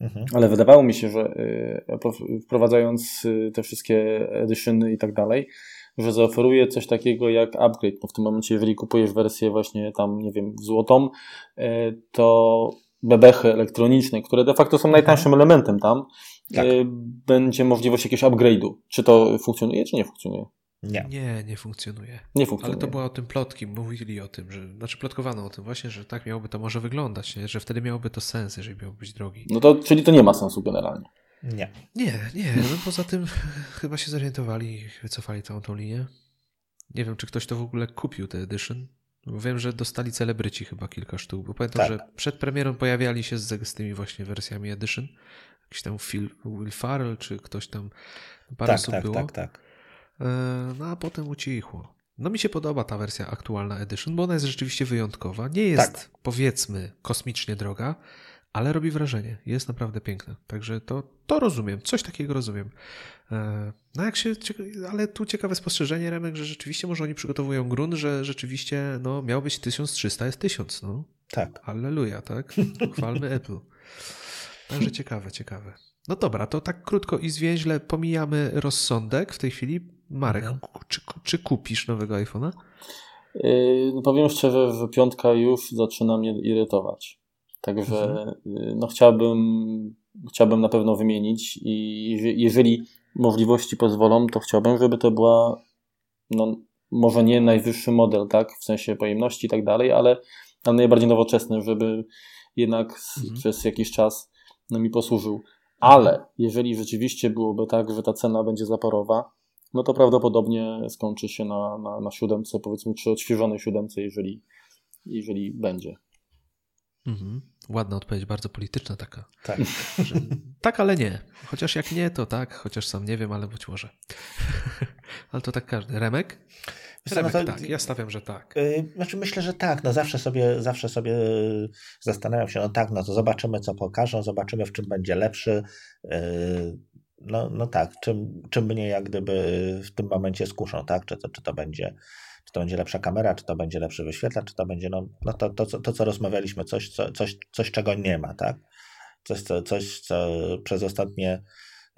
Mhm. Ale wydawało mi się, że y, wprowadzając y, te wszystkie edycjony i tak dalej, że zaoferuje coś takiego jak upgrade. No w tym momencie, jeżeli kupujesz wersję właśnie tam, nie wiem, złotą, y, to bebechy elektroniczne, które de facto są mhm. najtańszym elementem tam, tak. będzie możliwość jakiegoś upgrade'u. Czy to funkcjonuje, czy nie funkcjonuje? Nie. nie, nie funkcjonuje. Nie funkcjonuje. Ale to była o tym plotki, mówili o tym, że, znaczy plotkowano o tym właśnie, że tak miałoby to może wyglądać, nie? że wtedy miałoby to sens, jeżeli miałby być drogi. No to, czyli to nie ma sensu generalnie. Nie. Nie, nie, no poza tym chyba się zorientowali i wycofali całą tą linię. Nie wiem, czy ktoś to w ogóle kupił, te edition. Wiem, że dostali celebryci chyba kilka sztuk, bo pamiętam, tak. że przed premierą pojawiali się z, z tymi właśnie wersjami edition jakiś tam Phil, Will Farrell, czy ktoś tam, parę tak, osób tak, było. Tak, tak, tak. No a potem ucichło. No mi się podoba ta wersja aktualna Edition, bo ona jest rzeczywiście wyjątkowa. Nie jest, tak. powiedzmy, kosmicznie droga, ale robi wrażenie. Jest naprawdę piękna. Także to, to rozumiem. Coś takiego rozumiem. E, no jak się, ale tu ciekawe spostrzeżenie, Remek, że rzeczywiście może oni przygotowują grunt, że rzeczywiście no, miał być 1300, jest 1000. No. Tak. Halleluja, tak? Chwalmy Apple. Także ciekawe, ciekawe. No dobra, to tak krótko i zwięźle pomijamy rozsądek w tej chwili. Marek, mhm. czy, czy kupisz nowego iPhone'a? Yy, no powiem szczerze, że piątka już zaczyna mnie irytować. Także mhm. yy, no chciałbym, chciałbym na pewno wymienić i jeżeli możliwości pozwolą, to chciałbym, żeby to była no, może nie najwyższy model, tak, w sensie pojemności i tak dalej, ale, ale najbardziej nowoczesny, żeby jednak mhm. przez jakiś czas no, mi posłużył. Ale jeżeli rzeczywiście byłoby tak, że ta cena będzie zaporowa, no to prawdopodobnie skończy się na, na, na siódemce, powiedzmy, czy odświeżonej siódemce, jeżeli, jeżeli będzie. Mhm. Ładna odpowiedź, bardzo polityczna taka. Tak. Że, tak, ale nie. Chociaż jak nie, to tak, chociaż sam nie wiem, ale być może. ale to tak każdy. Remek? Remek, no to, tak, ja stawiam, że tak. Yy, znaczy myślę, że tak. No zawsze sobie, zawsze sobie zastanawiam się, no tak, no to zobaczymy, co pokażą, zobaczymy, w czym będzie lepszy. Yy, no, no tak, czym, czym mnie jak gdyby w tym momencie skuszą, tak? Czy to, czy to będzie czy to będzie lepsza kamera, czy to będzie lepszy wyświetlacz, czy to będzie, no, no to, to, to, co rozmawialiśmy, coś, co, coś, coś, czego nie ma, tak? Coś, co, coś, co przez ostatnie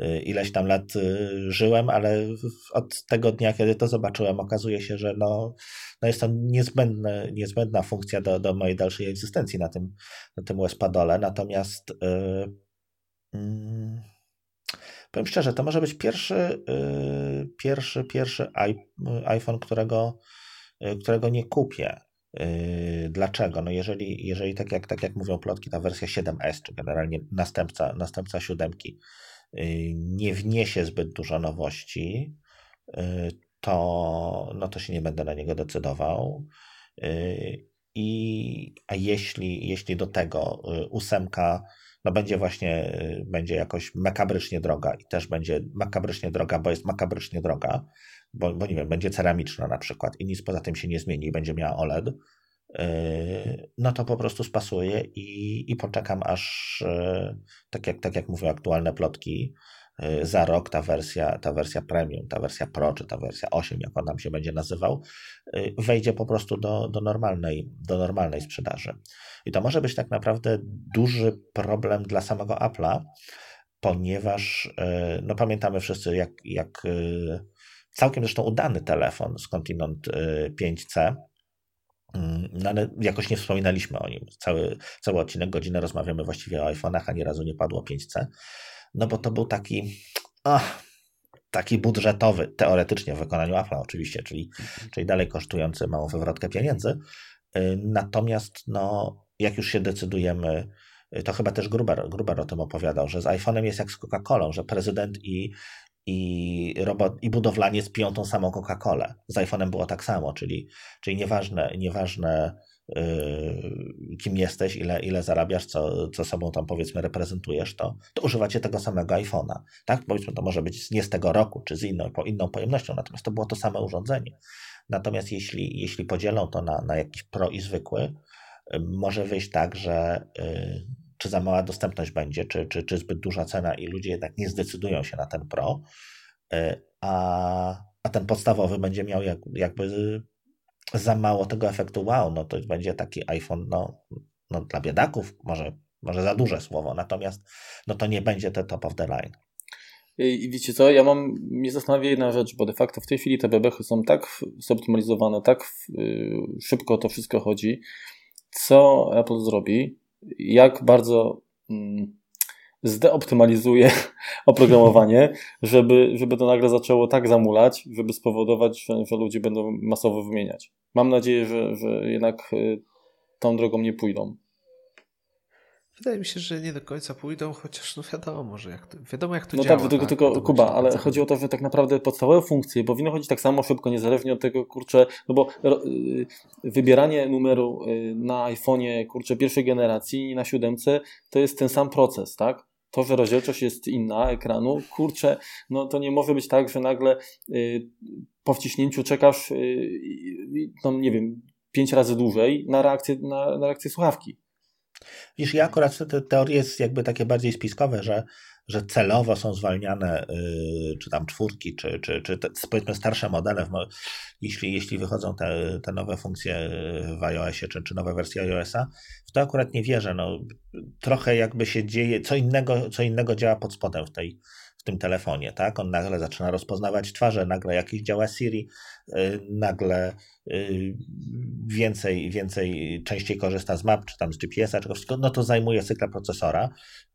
y, ileś tam lat y, żyłem, ale od tego dnia, kiedy to zobaczyłem, okazuje się, że no, no jest to niezbędne, niezbędna funkcja do, do mojej dalszej egzystencji na tym, na tym Wespadole. Natomiast yy, yy, powiem szczerze, to może być pierwszy, yy, pierwszy, pierwszy iPhone, którego Y, którego nie kupię. Y, dlaczego? No jeżeli, jeżeli tak, jak, tak jak mówią plotki, ta wersja 7S, czy generalnie następca, następca siódemki, y, nie wniesie zbyt dużo nowości, to, no to się nie będę na niego decydował. I, a jeśli, jeśli do tego ósemka no będzie właśnie, będzie jakoś makabrycznie droga i też będzie makabrycznie droga, bo jest makabrycznie droga, bo, bo nie wiem, będzie ceramiczna na przykład i nic poza tym się nie zmieni i będzie miała OLED, yy, no to po prostu spasuję i, i poczekam aż, yy, tak jak, tak jak mówią aktualne plotki, za rok ta wersja, ta wersja premium, ta wersja pro, czy ta wersja 8, jak on nam się będzie nazywał, wejdzie po prostu do, do, normalnej, do normalnej sprzedaży. I to może być tak naprawdę duży problem dla samego Apple'a, ponieważ no pamiętamy wszyscy, jak, jak Całkiem zresztą udany telefon Continent 5C, y, mm, no ale jakoś nie wspominaliśmy o nim. Cały, cały odcinek, godzinę rozmawiamy właściwie o iPhone'ach, a nie razu nie padło 5C. No bo to był taki, taki budżetowy, teoretycznie w wykonaniu Apple'a oczywiście, czyli, czyli dalej kosztujący małą wywrotkę pieniędzy. Y, natomiast no, jak już się decydujemy, y, to chyba też Gruber, Gruber o tym opowiadał, że z iPhone'em jest jak z Coca-Colą, że prezydent i i, robot, i budowlaniec piją tą samą Coca-Colę. Z iPhone'em było tak samo, czyli, czyli nieważne, nieważne yy, kim jesteś, ile, ile zarabiasz, co, co sobą tam powiedzmy reprezentujesz, to, to używacie tego samego iPhone'a. Tak? Powiedzmy, to może być nie z tego roku, czy z inną, po inną pojemnością, natomiast to było to samo urządzenie. Natomiast jeśli, jeśli podzielą to na, na jakiś pro i zwykły, yy, może wyjść tak, że yy, czy za mała dostępność będzie, czy, czy, czy zbyt duża cena i ludzie jednak nie zdecydują się na ten Pro, a, a ten podstawowy będzie miał jak, jakby za mało tego efektu wow, no to będzie taki iPhone no, no dla biedaków, może, może za duże słowo, natomiast no to nie będzie te top of the line. I wiecie co, ja mam, mnie zastanawia jedna rzecz, bo de facto w tej chwili te bebechy są tak zoptymalizowane, tak y, szybko to wszystko chodzi. Co Apple zrobi, jak bardzo mm, zdeoptymalizuje oprogramowanie, żeby, żeby to nagle zaczęło tak zamulać, żeby spowodować, że, że ludzie będą masowo wymieniać. Mam nadzieję, że, że jednak y, tą drogą nie pójdą. Wydaje mi się, że nie do końca pójdą, chociaż no wiadomo, może jak to, wiadomo jak to no działa. Tak, tylko, tak, tylko Kuba, ale chodzi o to, że tak naprawdę podstawowe funkcje powinny chodzić tak samo szybko, niezależnie od tego, kurczę, no bo y, wybieranie numeru y, na iPhone'ie, kurczę, pierwszej generacji i na siódemce to jest ten sam proces, tak? To, że rozdzielczość jest inna ekranu, kurczę, no to nie może być tak, że nagle y, po wciśnięciu czekasz, y, no nie wiem, pięć razy dłużej na reakcję, na, na reakcję słuchawki. Wiesz, ja akurat te teorie jest jakby takie bardziej spiskowe, że że celowo są zwalniane, y, czy tam czwórki, czy, czy, czy te, powiedzmy starsze modele, jeśli, jeśli wychodzą te, te nowe funkcje w iOSie, czy, czy nowe wersje iOSa, w to akurat nie wierzę. No, trochę jakby się dzieje, co innego, co innego działa pod spodem w tej, w tym telefonie, tak? On nagle zaczyna rozpoznawać twarze, nagle jakiś działa Siri, y, nagle y, więcej, więcej, częściej korzysta z map, czy tam z GPS-a, czego wszystko, no to zajmuje cykla procesora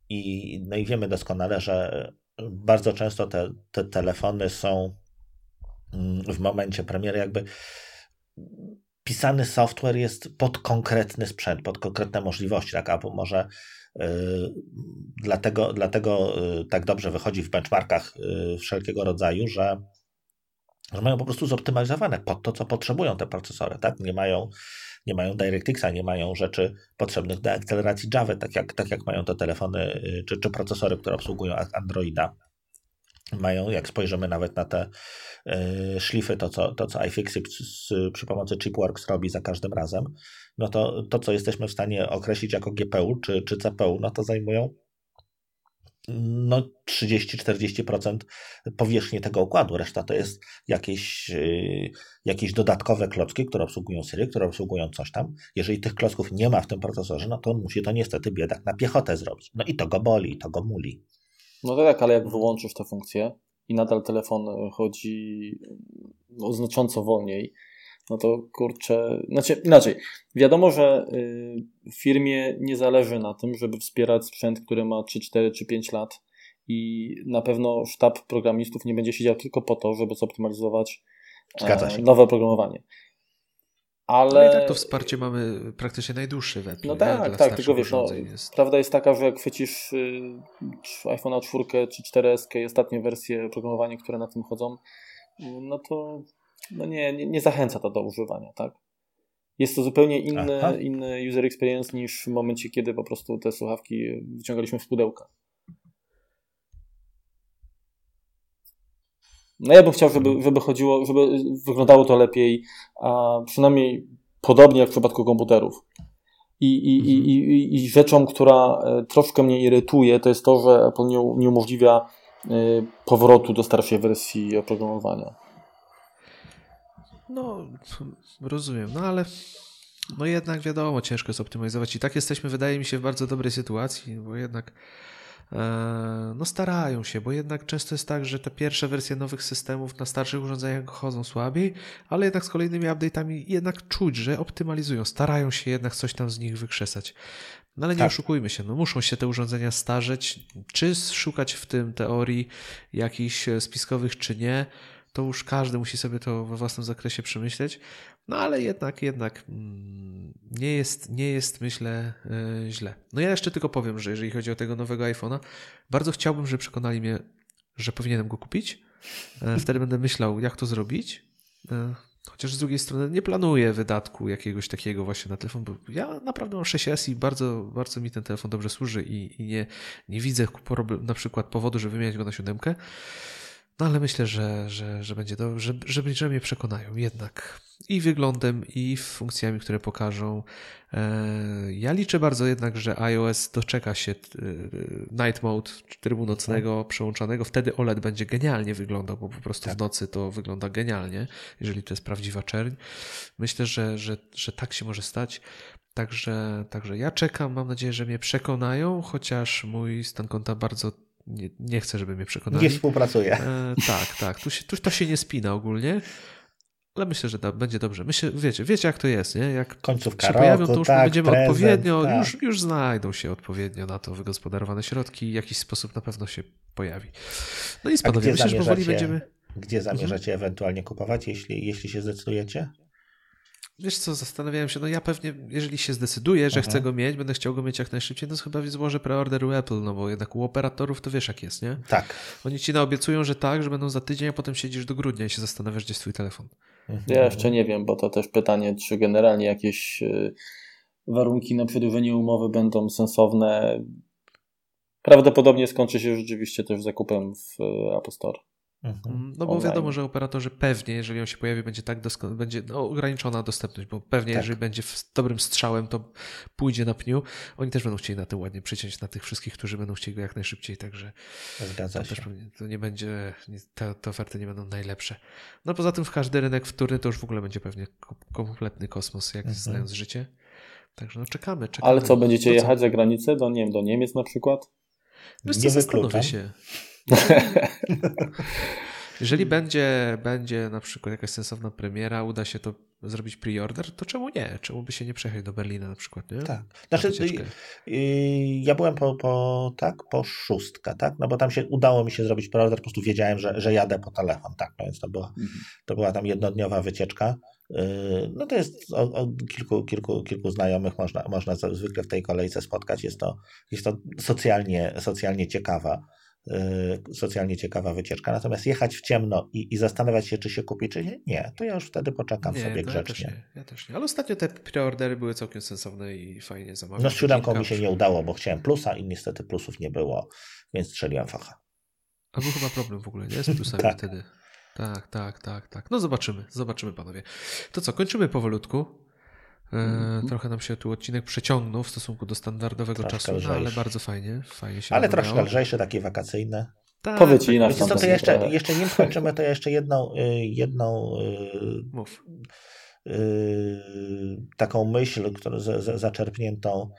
i, no i wiemy doskonale, że bardzo często te, te telefony są mm, w momencie premiery jakby pisany software jest pod konkretny sprzęt, pod konkretne możliwości, tak? Albo może yy, dlatego, dlatego yy, tak dobrze wychodzi w benchmarkach yy, wszelkiego rodzaju, że, że mają po prostu zoptymalizowane pod to, co potrzebują te procesory, tak? Nie mają nie mają DirectXa, nie mają rzeczy potrzebnych do akceleracji Java, tak jak, tak jak mają te telefony y, czy, czy procesory, które obsługują Androida. Mają, jak spojrzymy nawet na te y, szlify, to co, to co iFixit przy pomocy Chipworks robi za każdym razem, no to to, co jesteśmy w stanie określić jako GPU czy, czy CPU, no to zajmują no 30-40% powierzchni tego układu. Reszta to jest jakieś, yy, jakieś dodatkowe klocki, które obsługują Syry, które obsługują coś tam. Jeżeli tych klocków nie ma w tym procesorze, no to on musi to niestety biedak na piechotę zrobić. No i to go boli, i to go muli. No tak, ale jak wyłączysz tę funkcję i nadal telefon chodzi no, znacząco wolniej, no to kurczę, znaczy inaczej. Wiadomo, że y, firmie nie zależy na tym, żeby wspierać sprzęt, który ma 3, 4 czy 5 lat i na pewno sztab programistów nie będzie siedział tylko po to, żeby zoptymalizować e, nowe programowanie. Ale... No i tak to wsparcie mamy praktycznie najdłuższe w No tak, tak, tylko wiesz, no, jest... prawda jest taka, że jak chwycisz y, iPhone'a 4 czy 4S i ostatnie wersje oprogramowania, które na tym chodzą, no to no nie, nie, nie zachęca to do używania, tak? Jest to zupełnie inny, inny user experience niż w momencie, kiedy po prostu te słuchawki wyciągaliśmy z pudełka. No ja bym chciał, żeby, żeby chodziło, żeby wyglądało to lepiej, a przynajmniej podobnie jak w przypadku komputerów. I, i, i, i, i rzeczą, która e, troszkę mnie irytuje, to jest to, że Apple nie, nie umożliwia e, powrotu do starszej wersji oprogramowania. No, rozumiem, no ale no jednak wiadomo, ciężko jest optymalizować i tak jesteśmy, wydaje mi się, w bardzo dobrej sytuacji, bo jednak e, no starają się, bo jednak często jest tak, że te pierwsze wersje nowych systemów na starszych urządzeniach chodzą słabiej, ale jednak z kolejnymi update'ami jednak czuć, że optymalizują, starają się jednak coś tam z nich wykrzesać. No ale nie tak. oszukujmy się, no muszą się te urządzenia starzeć, czy szukać w tym teorii jakichś spiskowych, czy nie to już każdy musi sobie to we własnym zakresie przemyśleć. No ale jednak, jednak mm, nie jest, nie jest myślę, yy, źle. No ja jeszcze tylko powiem, że jeżeli chodzi o tego nowego iPhone'a, bardzo chciałbym, żeby przekonali mnie, że powinienem go kupić. E, wtedy będę myślał, jak to zrobić. E, chociaż z drugiej strony nie planuję wydatku jakiegoś takiego właśnie na telefon, bo ja naprawdę mam 6S i bardzo, bardzo mi ten telefon dobrze służy i, i nie, nie widzę na przykład powodu, żeby wymieniać go na siódemkę. No ale myślę, że, że, że będzie to, że, że, że mnie przekonają jednak i wyglądem, i funkcjami, które pokażą. E, ja liczę bardzo jednak, że iOS doczeka się e, Night Mode trybu nocnego mhm. przełączanego. Wtedy OLED będzie genialnie wyglądał, bo po prostu tak. w nocy to wygląda genialnie, jeżeli to jest prawdziwa czerń. Myślę, że, że, że tak się może stać. Także, także ja czekam, mam nadzieję, że mnie przekonają, chociaż mój stan konta bardzo nie, nie chcę, żeby mnie przekonali. Nie współpracuje. E, tak, tak. Tu, się, tu to się nie spina ogólnie. Ale myślę, że da, będzie dobrze. Myślę, wiecie, wiecie jak to jest, nie? Jak Końcówka się roku, pojawią, to już tak, będziemy prezent, odpowiednio, tak. już, już znajdą się odpowiednio na to wygospodarowane środki i jakiś sposób na pewno się pojawi. No nic, panowie, myślę, że powoli będziemy... Gdzie zamierzacie mhm. ewentualnie kupować, jeśli, jeśli się zdecydujecie? Wiesz co, zastanawiałem się, no ja pewnie, jeżeli się zdecyduję, że Aha. chcę go mieć, będę chciał go mieć jak najszybciej, no to chyba złożę preorder u Apple, no bo jednak u operatorów to wiesz jak jest, nie? Tak. Oni ci naobiecują, że tak, że będą za tydzień, a potem siedzisz do grudnia i się zastanawiasz, gdzie jest twój telefon. Mhm. Ja jeszcze nie wiem, bo to też pytanie, czy generalnie jakieś y, warunki na przedłużenie umowy będą sensowne. prawdopodobnie skończy się rzeczywiście też zakupem w Apple Store. Mhm. Mm, no bo Online. wiadomo, że operatorzy pewnie, jeżeli on się pojawi, będzie tak dosko- będzie no, ograniczona dostępność, bo pewnie tak. jeżeli będzie dobrym strzałem, to pójdzie na pniu. Oni też będą chcieli na tym ładnie przyciąć na tych wszystkich, którzy będą chcieli go jak najszybciej, także Zgadza się. Pewnie, to nie będzie, te, te, oferty nie będą najlepsze. No poza tym w każdy rynek wtórny to już w ogóle będzie pewnie kompletny kosmos, jak mhm. znając życie. Także no czekamy, czekamy. Ale co, będziecie jechać za granicę, do, nie wiem, do Niemiec na przykład? Wiesz co, zastanowię się. Jeżeli będzie, będzie na przykład jakaś sensowna premiera, uda się to zrobić pre-order, to czemu nie? Czemu by się nie przejechać do Berlina na przykład, nie? Tak. Znaczy, y, y, ja byłem po, po, tak, po szóstka, tak? No bo tam się udało mi się zrobić pre-order, po prostu wiedziałem, że, że jadę po telefon, tak? No więc to była, mhm. to była tam jednodniowa wycieczka. Y, no to jest od kilku, kilku, kilku znajomych można, można zwykle w tej kolejce spotkać. Jest to, jest to socjalnie, socjalnie ciekawa socjalnie ciekawa wycieczka. Natomiast jechać w ciemno i, i zastanawiać się, czy się kupi, czy nie, nie, to ja już wtedy poczekam nie, sobie grzecznie. Ja też, nie, ja też nie. Ale ostatnio te preordery były całkiem sensowne i fajnie zamawiane. No z siódemką mi się nie udało, bo chciałem plusa i niestety plusów nie było, więc strzeliłem facha. A był chyba problem w ogóle, nie? Z plusami tak. wtedy. Tak, tak, tak, tak. No zobaczymy, zobaczymy panowie. To co, kończymy powolutku. Mm -hmm. Trochę nam się tu odcinek przeciągnął w stosunku do standardowego troszkę czasu, no, ale bardzo fajnie, fajnie się Ale troszkę lżejsze, takie wakacyjne. Tak, Powiedz inaczej. Co, to jeszcze, jeszcze nie skończymy, to jeszcze jedną, y, jedną y, Mów. Y, taką myśl, którą z, zaczerpniętą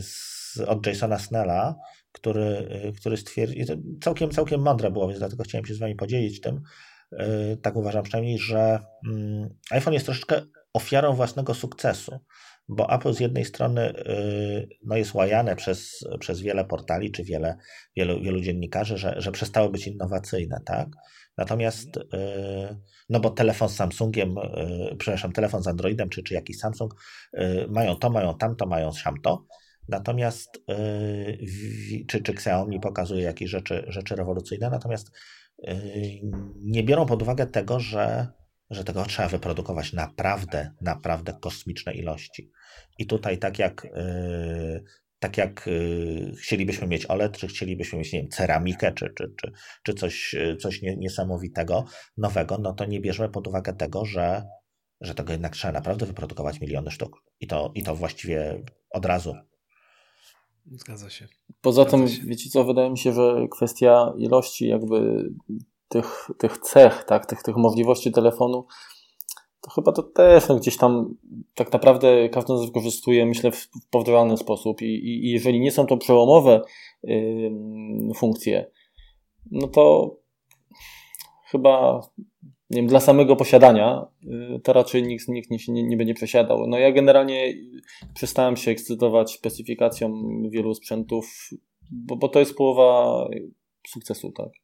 z, od Jasona Snella, który, który stwierdził, całkiem, całkiem mądre było, więc dlatego chciałem się z wami podzielić tym, tak uważam przynajmniej, że mm, iPhone jest troszeczkę ofiarą własnego sukcesu, bo Apple z jednej strony y, no jest łajane przez, przez wiele portali czy wiele, wielu, wielu dziennikarzy, że, że przestało być innowacyjne, tak? Natomiast, y, no bo telefon z Samsungiem, y, przepraszam, telefon z Androidem czy, czy jakiś Samsung mają to, mają tamto, mają siamto, natomiast czy, czy Xiaomi pokazuje jakieś rzeczy, rzeczy rewolucyjne, natomiast nie biorą pod uwagę tego, że że tego trzeba wyprodukować naprawdę, naprawdę kosmiczne ilości. I tutaj tak jak yy, tak jak yy, chcielibyśmy mieć OLED, czy chcielibyśmy mieć, nie wiem, ceramikę, czy, czy, czy, czy coś, coś niesamowitego, nowego, no to nie bierzemy pod uwagę tego, że, że tego jednak trzeba naprawdę wyprodukować miliony sztuk. I to, i to właściwie od razu. Zgadza się. Poza Zgadza tym, się. wiecie co, wydaje mi się, że kwestia ilości jakby tych, tych cech, tak, tych, tych możliwości telefonu, to chyba to też no, gdzieś tam tak naprawdę każdy z wykorzystuje, myślę, w powtarzalny sposób. I, i, I, jeżeli nie są to przełomowe yy, funkcje, no to chyba nie wiem, dla samego posiadania yy, to raczej nikt, nikt nie, nie, nie będzie przesiadał. No ja generalnie przestałem się ekscytować specyfikacją wielu sprzętów, bo, bo to jest połowa sukcesu, tak.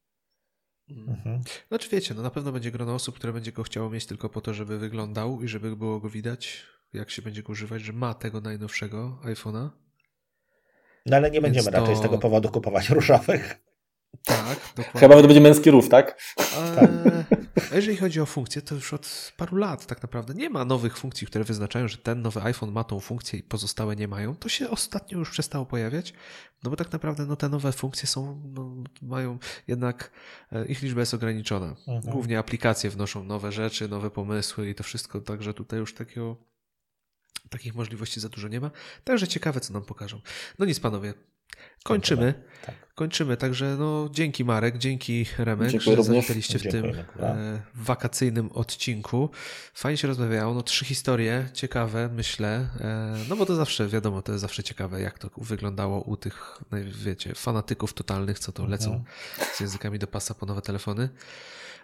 Mhm. Znaczy wiecie, no na pewno będzie grono osób, które będzie go chciało mieć tylko po to, żeby wyglądał i żeby było go widać, jak się będzie go używać, że ma tego najnowszego iPhone'a. No ale nie będziemy to... raczej z tego powodu kupować różowych. Tak, dokładnie. Chyba to będzie męski rów, tak? tak. A jeżeli chodzi o funkcje, to już od paru lat tak naprawdę nie ma nowych funkcji, które wyznaczają, że ten nowy iPhone ma tą funkcję i pozostałe nie mają. To się ostatnio już przestało pojawiać, no bo tak naprawdę no, te nowe funkcje są, no, mają jednak, e, ich liczba jest ograniczona. Mhm. Głównie aplikacje wnoszą nowe rzeczy, nowe pomysły i to wszystko, także tutaj już takiego takich możliwości za dużo nie ma. Także ciekawe, co nam pokażą. No nic, panowie. Kończymy. Tak. Kończymy, także no dzięki Marek, dzięki Remek, Dziękuję że zawitaliście w tym e, wakacyjnym odcinku. Fajnie się rozmawiało, no trzy historie ciekawe, myślę, e, no bo to zawsze, wiadomo, to jest zawsze ciekawe, jak to wyglądało u tych, no, wiecie, fanatyków totalnych, co to mhm. lecą z językami do pasa po nowe telefony.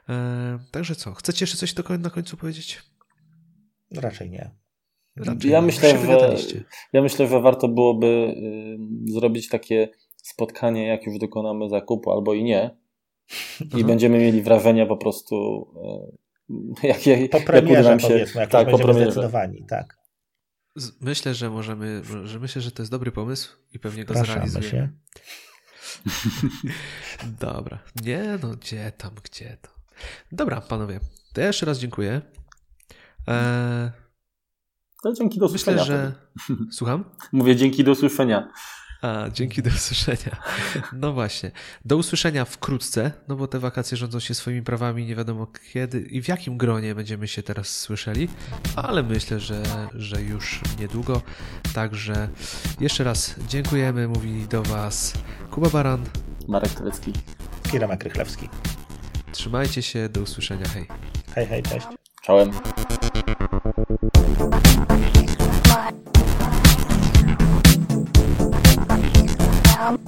E, także co, chcecie jeszcze coś do, na końcu powiedzieć? Raczej nie. Raczej ja, nie. myślę, że, ja myślę, że warto byłoby y, zrobić takie spotkanie, jak już dokonamy zakupu, albo i nie. I Aha. będziemy mieli wrażenia po prostu, e, jak, jak, po premierze, jak nam się, powiedzmy, jak tak, po premierze. zdecydowani, tak. Myślę, że możemy, że myślę, że to jest dobry pomysł i pewnie go zrealizujemy. Się. Dobra. Nie, no gdzie tam, gdzie to. Dobra, panowie. To ja jeszcze raz dziękuję. Eee... No, dzięki do usłyszenia. Myślę, że... Słucham? Mówię dzięki do usłyszenia. A, dzięki, do usłyszenia. No właśnie. Do usłyszenia wkrótce, no bo te wakacje rządzą się swoimi prawami, nie wiadomo kiedy i w jakim gronie będziemy się teraz słyszeli, ale myślę, że, że już niedługo. Także jeszcze raz dziękujemy. Mówi do Was Kuba Baran, Marek Telecki, Kira Krychlewski. Trzymajcie się, do usłyszenia. Hej. Hej, hej, cześć. Czołem. Um...